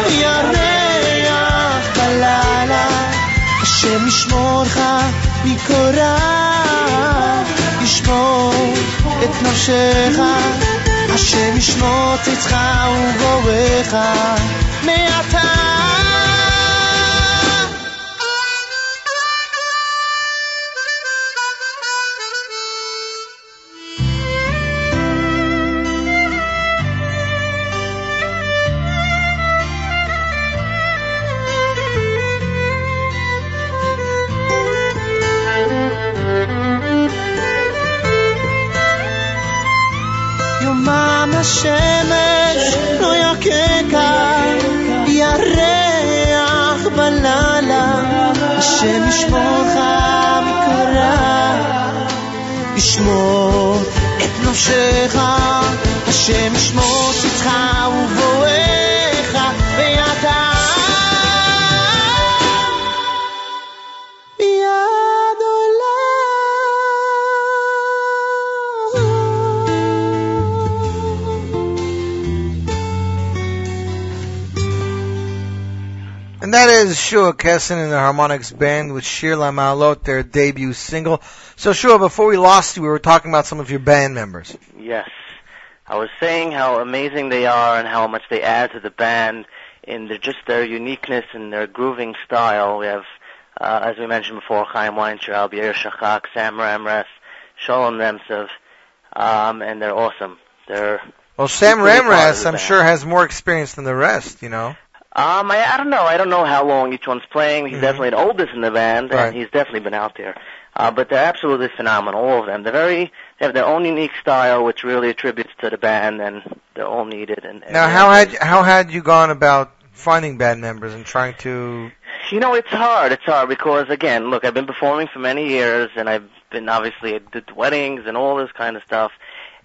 ירח בלילה, השם ישמור לך מקורה, ישמור את נפשך, השם ישמור צאצך ובואך, מעתה השם ישמורך מקורה, ישמור את נפשך, השם ישמור צאצך ובואך, that is Shua Kessin and the Harmonics Band with Shir Lamalot, their debut single. So Shua, before we lost you, we were talking about some of your band members. Yes. I was saying how amazing they are and how much they add to the band in their, just their uniqueness and their grooving style. We have, uh, as we mentioned before, Chaim Weintraub, Yair Shachak, Sam Ramras, Shalom Nemtsov, um, and they're awesome. They're Well, Sam Ramras, I'm band. sure, has more experience than the rest, you know? Um, I, I don't know. I don't know how long each one's playing. He's Mhm. definitely the oldest in the band, Right. and he's definitely been out there. Uh, but they're absolutely phenomenal, all of them. They're very, they have their own unique style, which really attributes to the band, and they're all needed. And, and Now, how had how had you gone about finding band members and trying to? You know, it's hard. It's hard because again, look, I've been performing for many years, and I've been obviously at weddings and all this kind of stuff.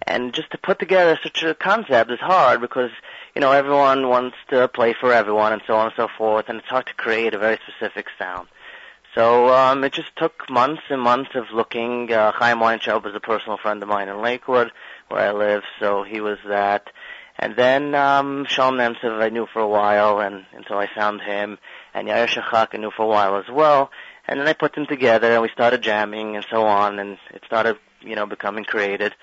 And just to put together such a concept is hard because you know everyone wants to play for everyone and so on and so forth, and it's hard to create a very specific sound. So um, it just took months and months of looking. Uh, Chaim Weintraub is a personal friend of mine in Lakewood, where I live, so he was that. And then um, Shalom Nemtsov I knew for a while, and until I found him, and Yair Shachak I knew for a while as well. And then I put them together, and we started jamming and so on, and it started, you know, becoming created.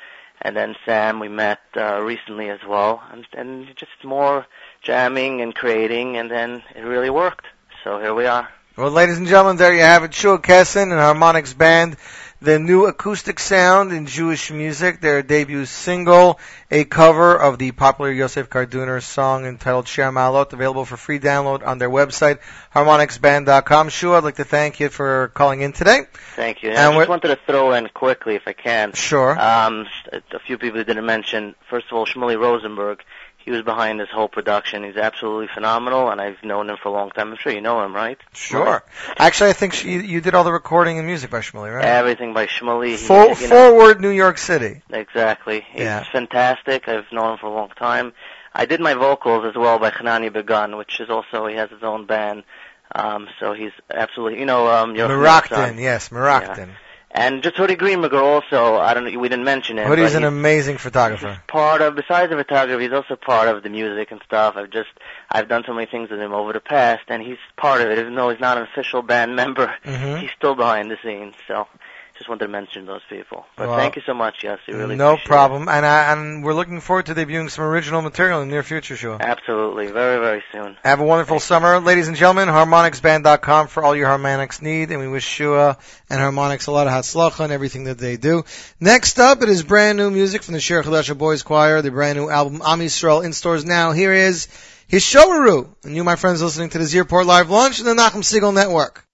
And then Sam we met uh, recently as well, and, and just more jamming and creating, and then it really worked. So here we are. Well, ladies and gentlemen, there you have it. Shua Kessin and Harmonics Band, the new acoustic sound in Jewish music, their debut single, a cover of the popular Yosef Karduner song entitled Shir Malot, available for free download on their website, harmonicsband.com. Shua, I'd like to thank you for calling in today. Thank you. And And I just wanted to throw in quickly, if I can. Sure. Um, a few people didn't mention. First of all, Shmuley Rosenberg. He was behind this whole production. He's absolutely phenomenal, and I've known him for a long time. I'm sure you know him, right? Sure. Actually, I think she, you did all the recording and music by Shmuley, right? Everything by Shmuley. He- For, know- forward New York City. Exactly. He's Yeah. fantastic. I've known him for a long time. I did my vocals as well by Hanani Begun, which is also he has his own band. Um, so he's absolutely, you know, um, son. yes, Merakton. And just Hoodie Greenberger also. I don't know. We didn't mention it. Hoodie's an amazing photographer. part of. Besides the photography, he's also part of the music and stuff. I've just I've done so many things with him over the past, and he's part of it. Even though he's not an official band member, Mhm. he's still behind the scenes. So just wanted to mention those people. But Well, thank you so much, yes. Really no problem. And I, and we're looking forward to debuting some original material in the near future, Shua. Absolutely, very very soon. Have a wonderful summer, ladies and gentlemen. HarmonicsBand.com for all your harmonics need, and we wish Shua and Harmonics a lot of hatzlacha and everything that they do. Next up, it is brand new music from the Shir Chadasha Boys Choir, the brand new album Am Yisrael in stores now. Here is His Hishowaru, and you, my friends, listening to the Z Report Live Launch and the Nachum Segal Network.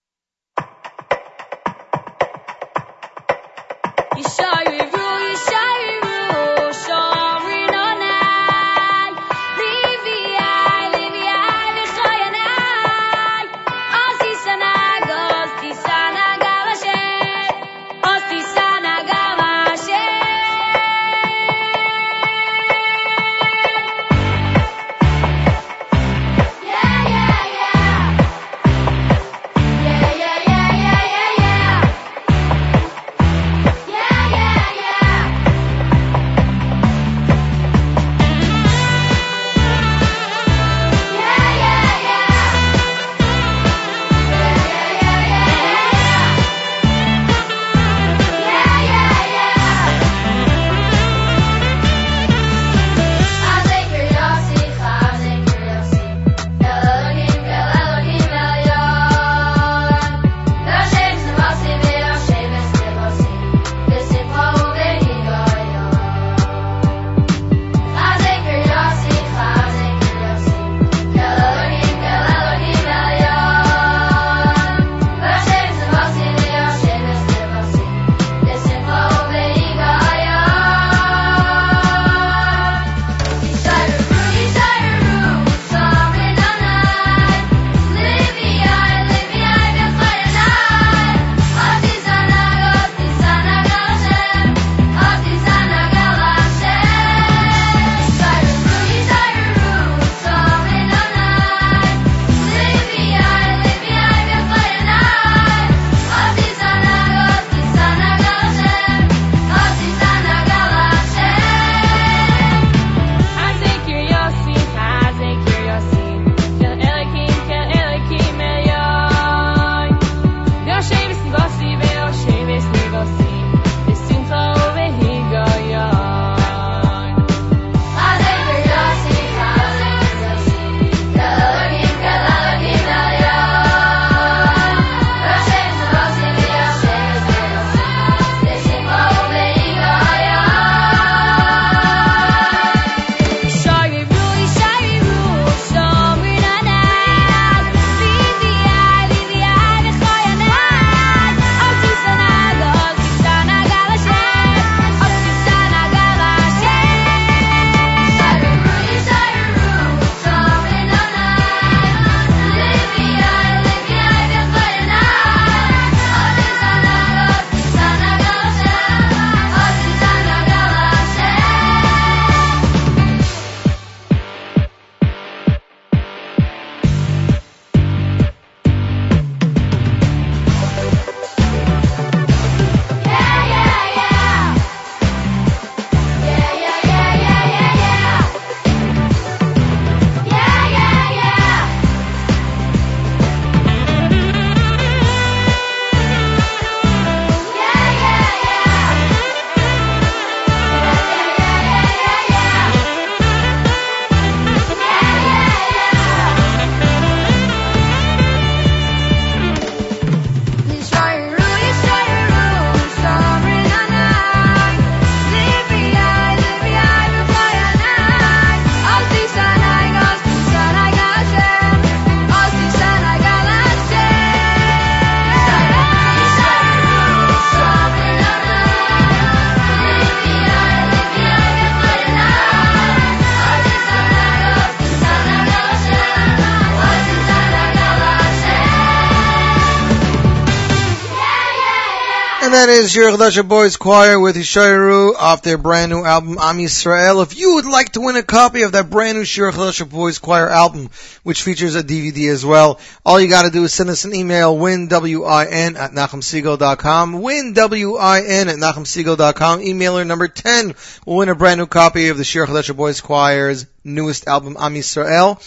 That is Shir Chadasha Boys Choir with Yishayiru off their brand new album Am Yisrael. If you would like to win a copy of that brand new Shir Boys Choir album, which features a DVD as well, all you gotta do is send us an email, winwin at nachumsegal.com, winwin at nachumsegal.com, emailer number 10 will win a brand new copy of the Shir Boys Choir's newest album Am Yisrael.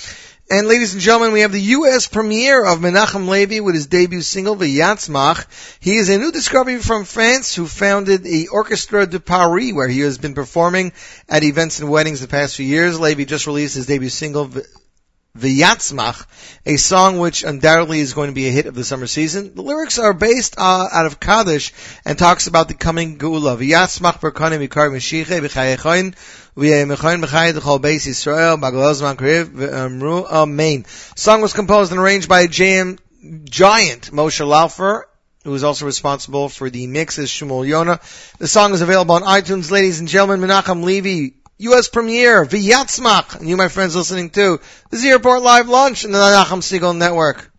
And ladies and gentlemen, we have the U.S. premiere of Menachem Levy with his debut single, V'yatzmach. He is a new discovery from France who founded the Orchestra de Paris, where he has been performing at events and weddings the past few years. Levy just released his debut single, V- V'yatzmach, a song which undoubtedly is going to be a hit of the summer season. The lyrics are based uh, out of Kaddish and talks about the coming Geula. V'yatzmach berkane mikar meshiche b'chayechoin v'yemechoin b'chayet l'chol beis Yisrael b'galozman kriv v'amru amen. Song was composed and arranged by JM giant Moshe Laufer who is also responsible for the mix is Shmuel Yona. The song is available on iTunes. Ladies and gentlemen, Menachem Levy, U.S. premiere, V'yatzmach. And you, my friends, listening to the Z Report Live Lunch in the Nachum Segal Network.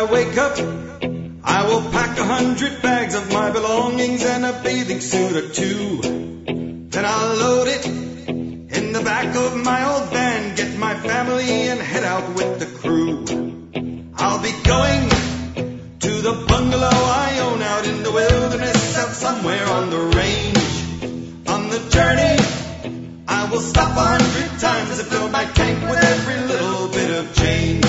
Europe. I will pack a hundred bags of my belongings and a bathing suit or two. Then I'll load it in the back of my old van, get my family and head out with the crew. I'll be going to the bungalow I own out in the wilderness out somewhere on the range. On the journey, I will stop a hundred times to fill my tank with every little bit of change.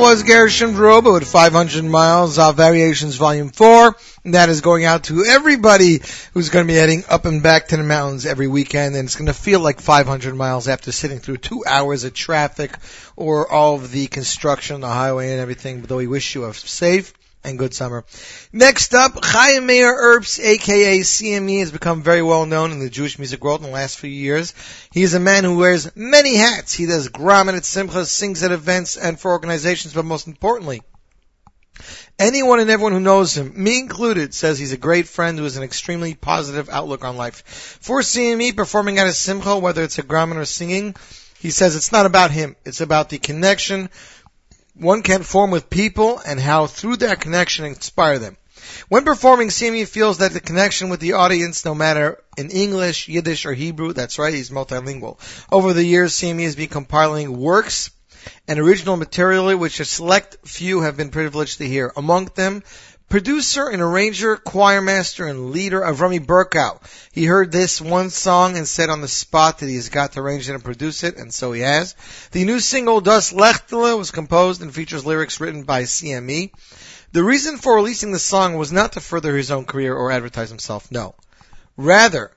Was Gershon Veroba with 500 Miles of Variations Volume 4. And that is going out to everybody who's going to be heading up and back to the mountains every weekend. And it's going to feel like 500 miles after sitting through two hours of traffic or all of the construction on the highway and everything. But though we wish you a safe and good summer. Next up, Chaim Meir Erbs, aka CME, has become very well known in the Jewish music world in the last few years. He is a man who wears many hats. He does Gramen at Simcha, sings at events and for organizations, but most importantly, Anyone and everyone who knows him, me included, says he's a great friend who has an extremely positive outlook on life. For CME, performing at a simcha, whether it's a gramen or singing, he says it's not about him. It's about the connection one can form with people and how through that connection inspire them. When performing, CME feels that the connection with the audience, no matter in English, Yiddish, or Hebrew, that's right, he's multilingual. Over the years, CME has been compiling works and original material which a select few have been privileged to hear. Among them, producer and arranger, choir master, and leader of Rami Burkow. He heard this one song and said on the spot that he's got to arrange it and produce it, and so he has. The new single, Das Lechtele, was composed and features lyrics written by CME. The reason for releasing the song was not to further his own career or advertise himself, no. Rather,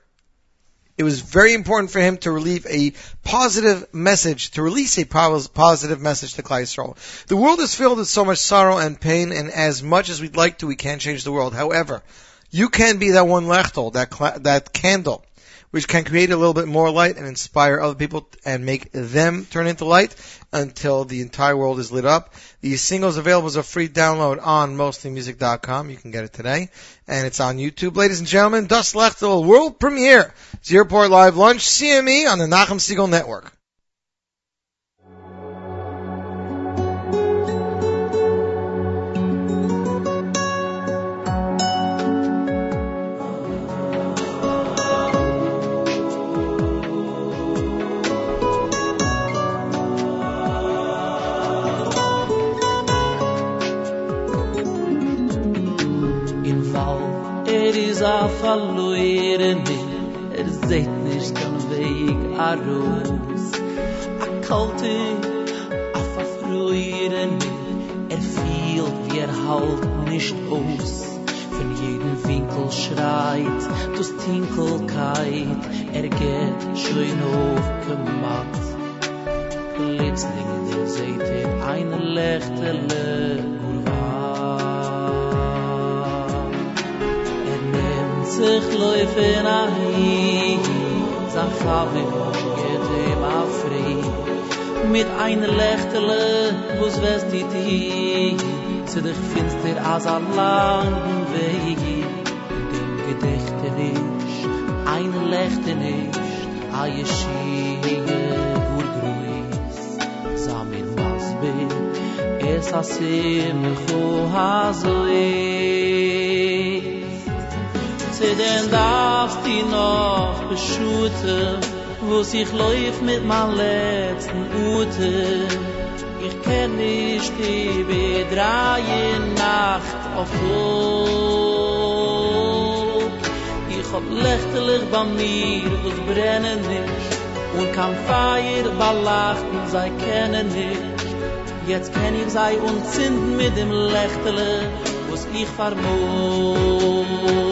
it was very important for him to relieve a positive message, to release a positive message to Yisrael. The world is filled with so much sorrow and pain, and as much as we'd like to, we can't change the world. However, you can be that one lechtel, that that candle, which can create a little bit more light and inspire other people and make them turn into light until the entire world is lit up. The single is available as a free download on mostlymusic.com. You can get it today. And it's on YouTube. Ladies and gentlemen, Das Lechtel world premiere. It's Airport Live Lunch, CME on the Nachum Segal Network. A verloren er seht nicht an Weg a Roos. A kalte, a verfroren er fielt wie er halt nicht aus. Von jedem Winkel schreit, dus Tinkelkeit, er geht schön aufgemacht. Plötzlich der seht er eine lechtele sich läufe nach hier Sag hab ich geht ihm auf Mit einer Lächterle, wo west dit die Tee Zu dich findest dir als ein langen Weg. Dem Gedächte nicht, eine Lächter nicht A je schiege, wo du ist was bin, es asim ihm noch so ist. Ze den darfst die noch beschuten, wo sich läuft mit mein letzten Ute. Ich kenn nicht die bedreie Nacht auf Flug. Ich hab lechtelig bei mir, wo's brennen nicht, und kann Feier belachten, sei kennen nicht. Jetzt kenn ich sei und zünden mit dem Lechtele, wo's ich vermut.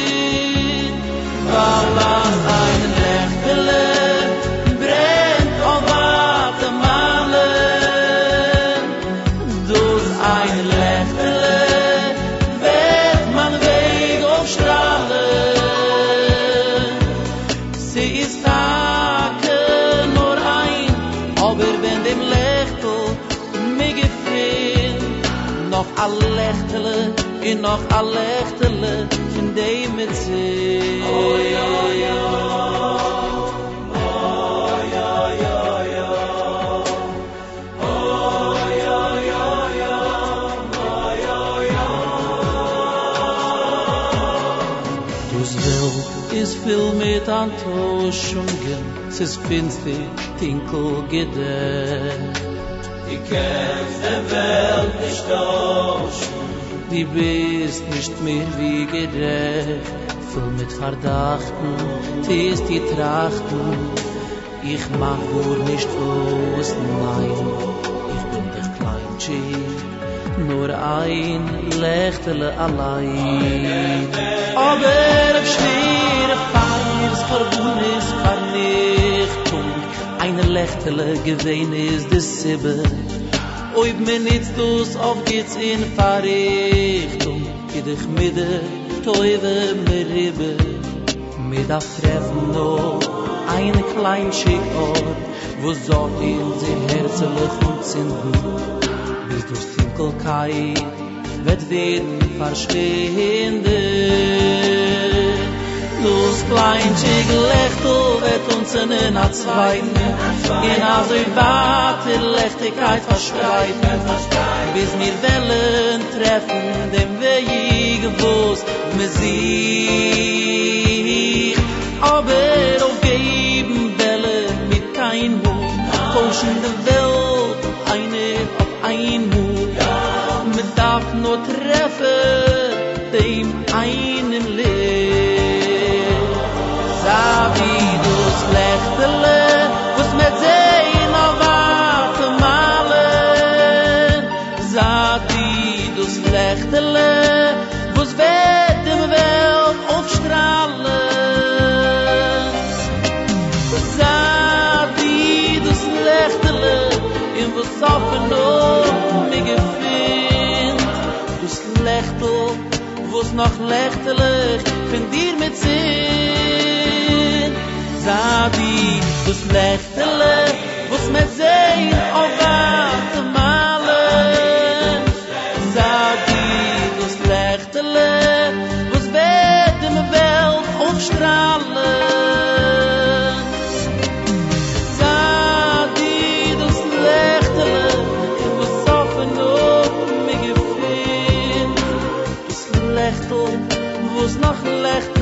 noch a Lechtele, in noch a Lechtele, von dem mit sich. Oh, ja, ja. Oh, ja, ja, ja. Oh, ja, ja, ja. Oh, ja, ja. Dus Welt is viel mit Antoschungen, es ist finster, tinkel gedächt. Die kennst der Welt nicht tauschen. Die bist nicht mehr wie gerecht. Voll mit Verdachten, tiest die Trachten. Ich mag wohl nicht aus, nein. Ich bin der Kleinchen, nur ein Lechtele allein. Aber auf schwere Feiers, Verbunis, Vernichtung, eine Lechtele gewähn ist des Sibbe. Oib me nits dus auf geht's in Verrichtung, idich midde, toive me ribbe, mit a no, eine klein schick Ort, wo so in sie herzelig und zinden, bis durch Tinkelkeit wird werden verschwinden. Dus klein schick lechtel wird uns in a zweiten, in a so warte Lechtigkeit verspreiten, bis mir Wellen treffen dem Weg, wo's me sich. Aber auf geben Wellen mit kein Hut, tauschen de Welt eine auf ein Hut. Man darf nur treffen noch lechtelig find dir mit sin sabi du lechtelig oh, was mir sein auf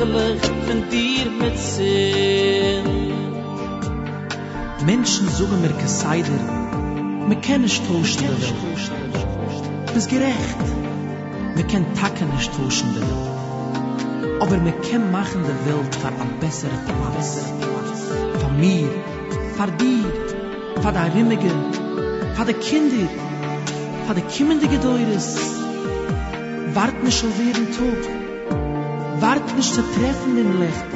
lechtelig find dir mit sin Menschen suchen mir Geseider. Me kenne nicht tauschen der Welt. Bis gerecht. Me ken Tacken nicht tauschen der Welt. Aber me ken machen der Welt für ein besserer Platz. Für mir, für dir, für die Rimmige, für die Kinder, für die kommende Gedäures. Wart nicht schon jeden Tag. Wart nicht zu treffen den Licht.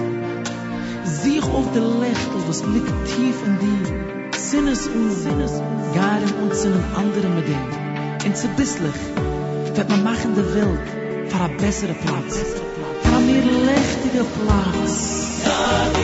Sieh auf der Licht, was liegt tief in dir. Sinnes und Sinnes, garen und sinnen andere mit dem. Und zu bisslich, wird man machen der Welt für ein besserer Platz. Für ein mehr lechtiger Platz. Strahlen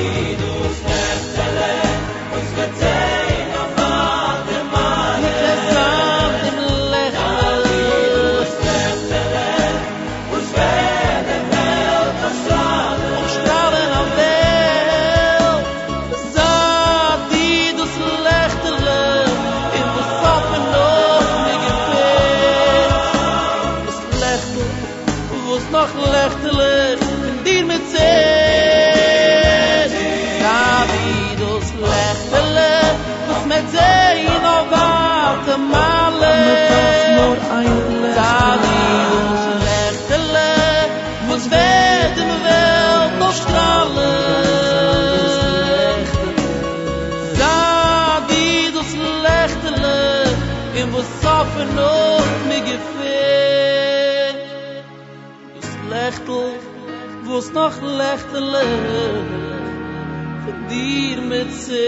benot mi gefehlt. Du lechtel, wo's noch lechtel dir mit sich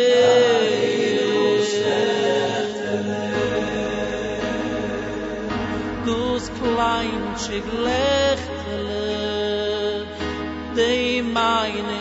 Dus klein chig lechtel Dei meine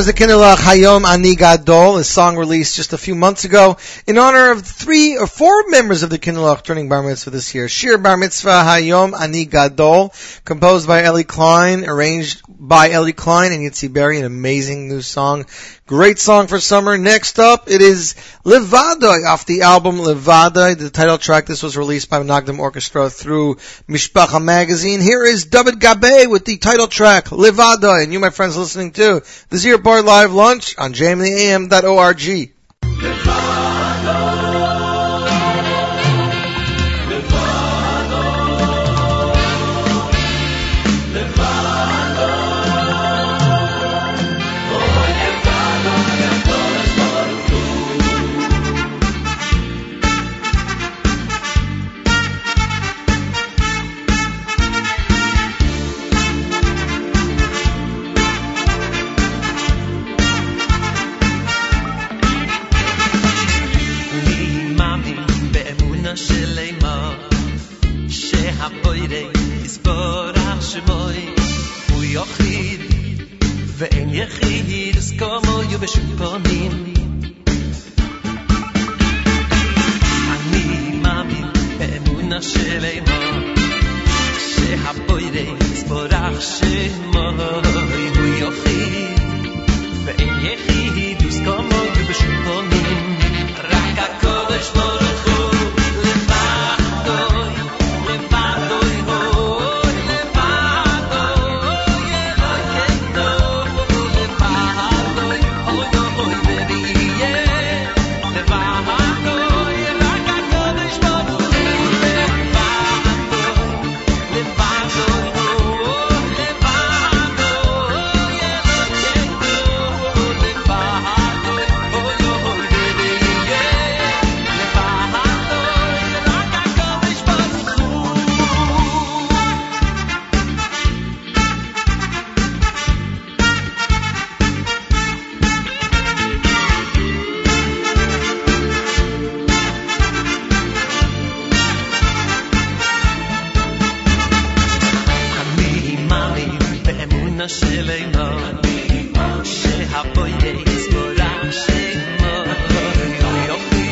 The Hayom Ani Gadol, a song released just a few months ago in honor of three or four members of the Kinderlach turning bar mitzvah this year. Shir Bar Mitzvah Hayom Ani Gadol, composed by Ellie Klein, arranged by Ellie Klein and Yitzi Berry, an amazing new song. Great song for summer. Next up, it is Levada off the album Levada, the title track. This was released by Nagdam Orchestra through Mishpacha magazine. Here is David Gabe with the title track Levada, and you, my friends, listening to the Z Report Live Lunch on jmintheam.org. Levada. יחיד אז כמוהו בשום פנים אני מאמין באמונה שלמה שהבוירי יסבורך שמוי הוא יחיד ואין יחיד אז כמוהו בשום Ina shilemo Shehaboye Yisbora Shemo Yofi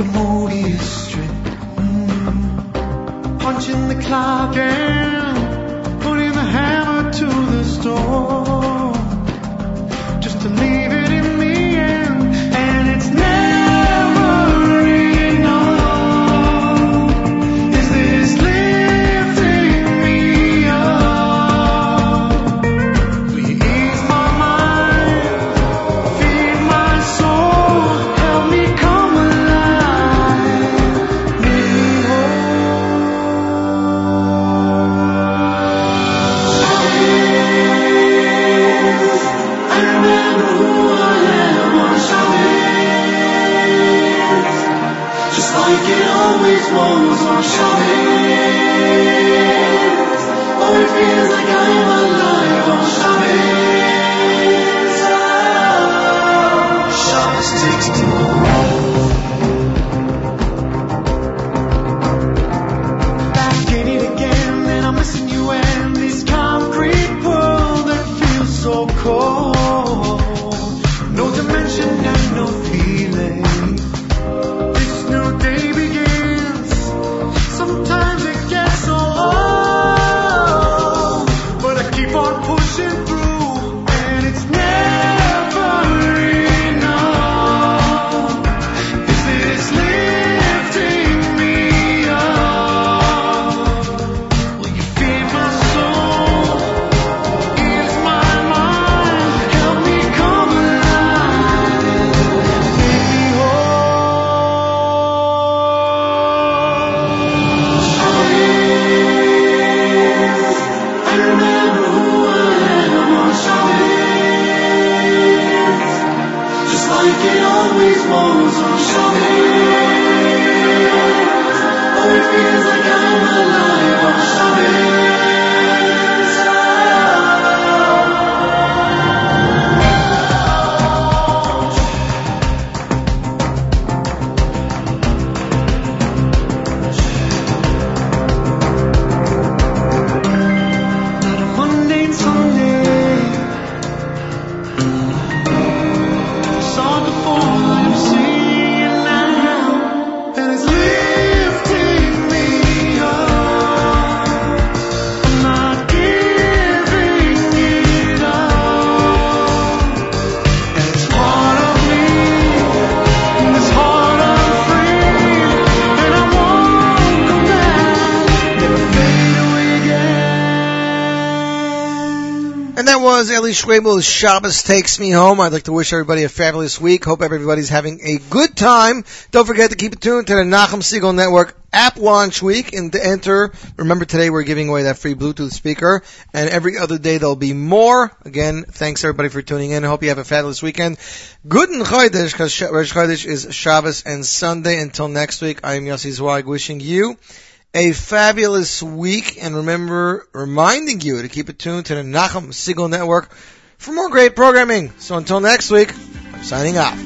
a Mobius strip. Mm. Punching the clock and putting the hammer to the store, Eli Schwebel's Shabbos Takes Me Home. I'd like to wish everybody a fabulous week. Hope everybody's having a good time. Don't forget to keep it tuned to the Nachum Segal Network app launch week and to enter. Remember today we're giving away that free Bluetooth speaker and every other day there'll be more. Again, thanks everybody for tuning in. Hope you have a fabulous weekend. Guten Chodesh because Rosh Chodesh is Shabbos and Sunday. Until next week, I am Yossi Zweig wishing you a fabulous week and remember reminding you to keep it tuned to the Nachum Segal Network for more great programming. So until next week, I'm signing off.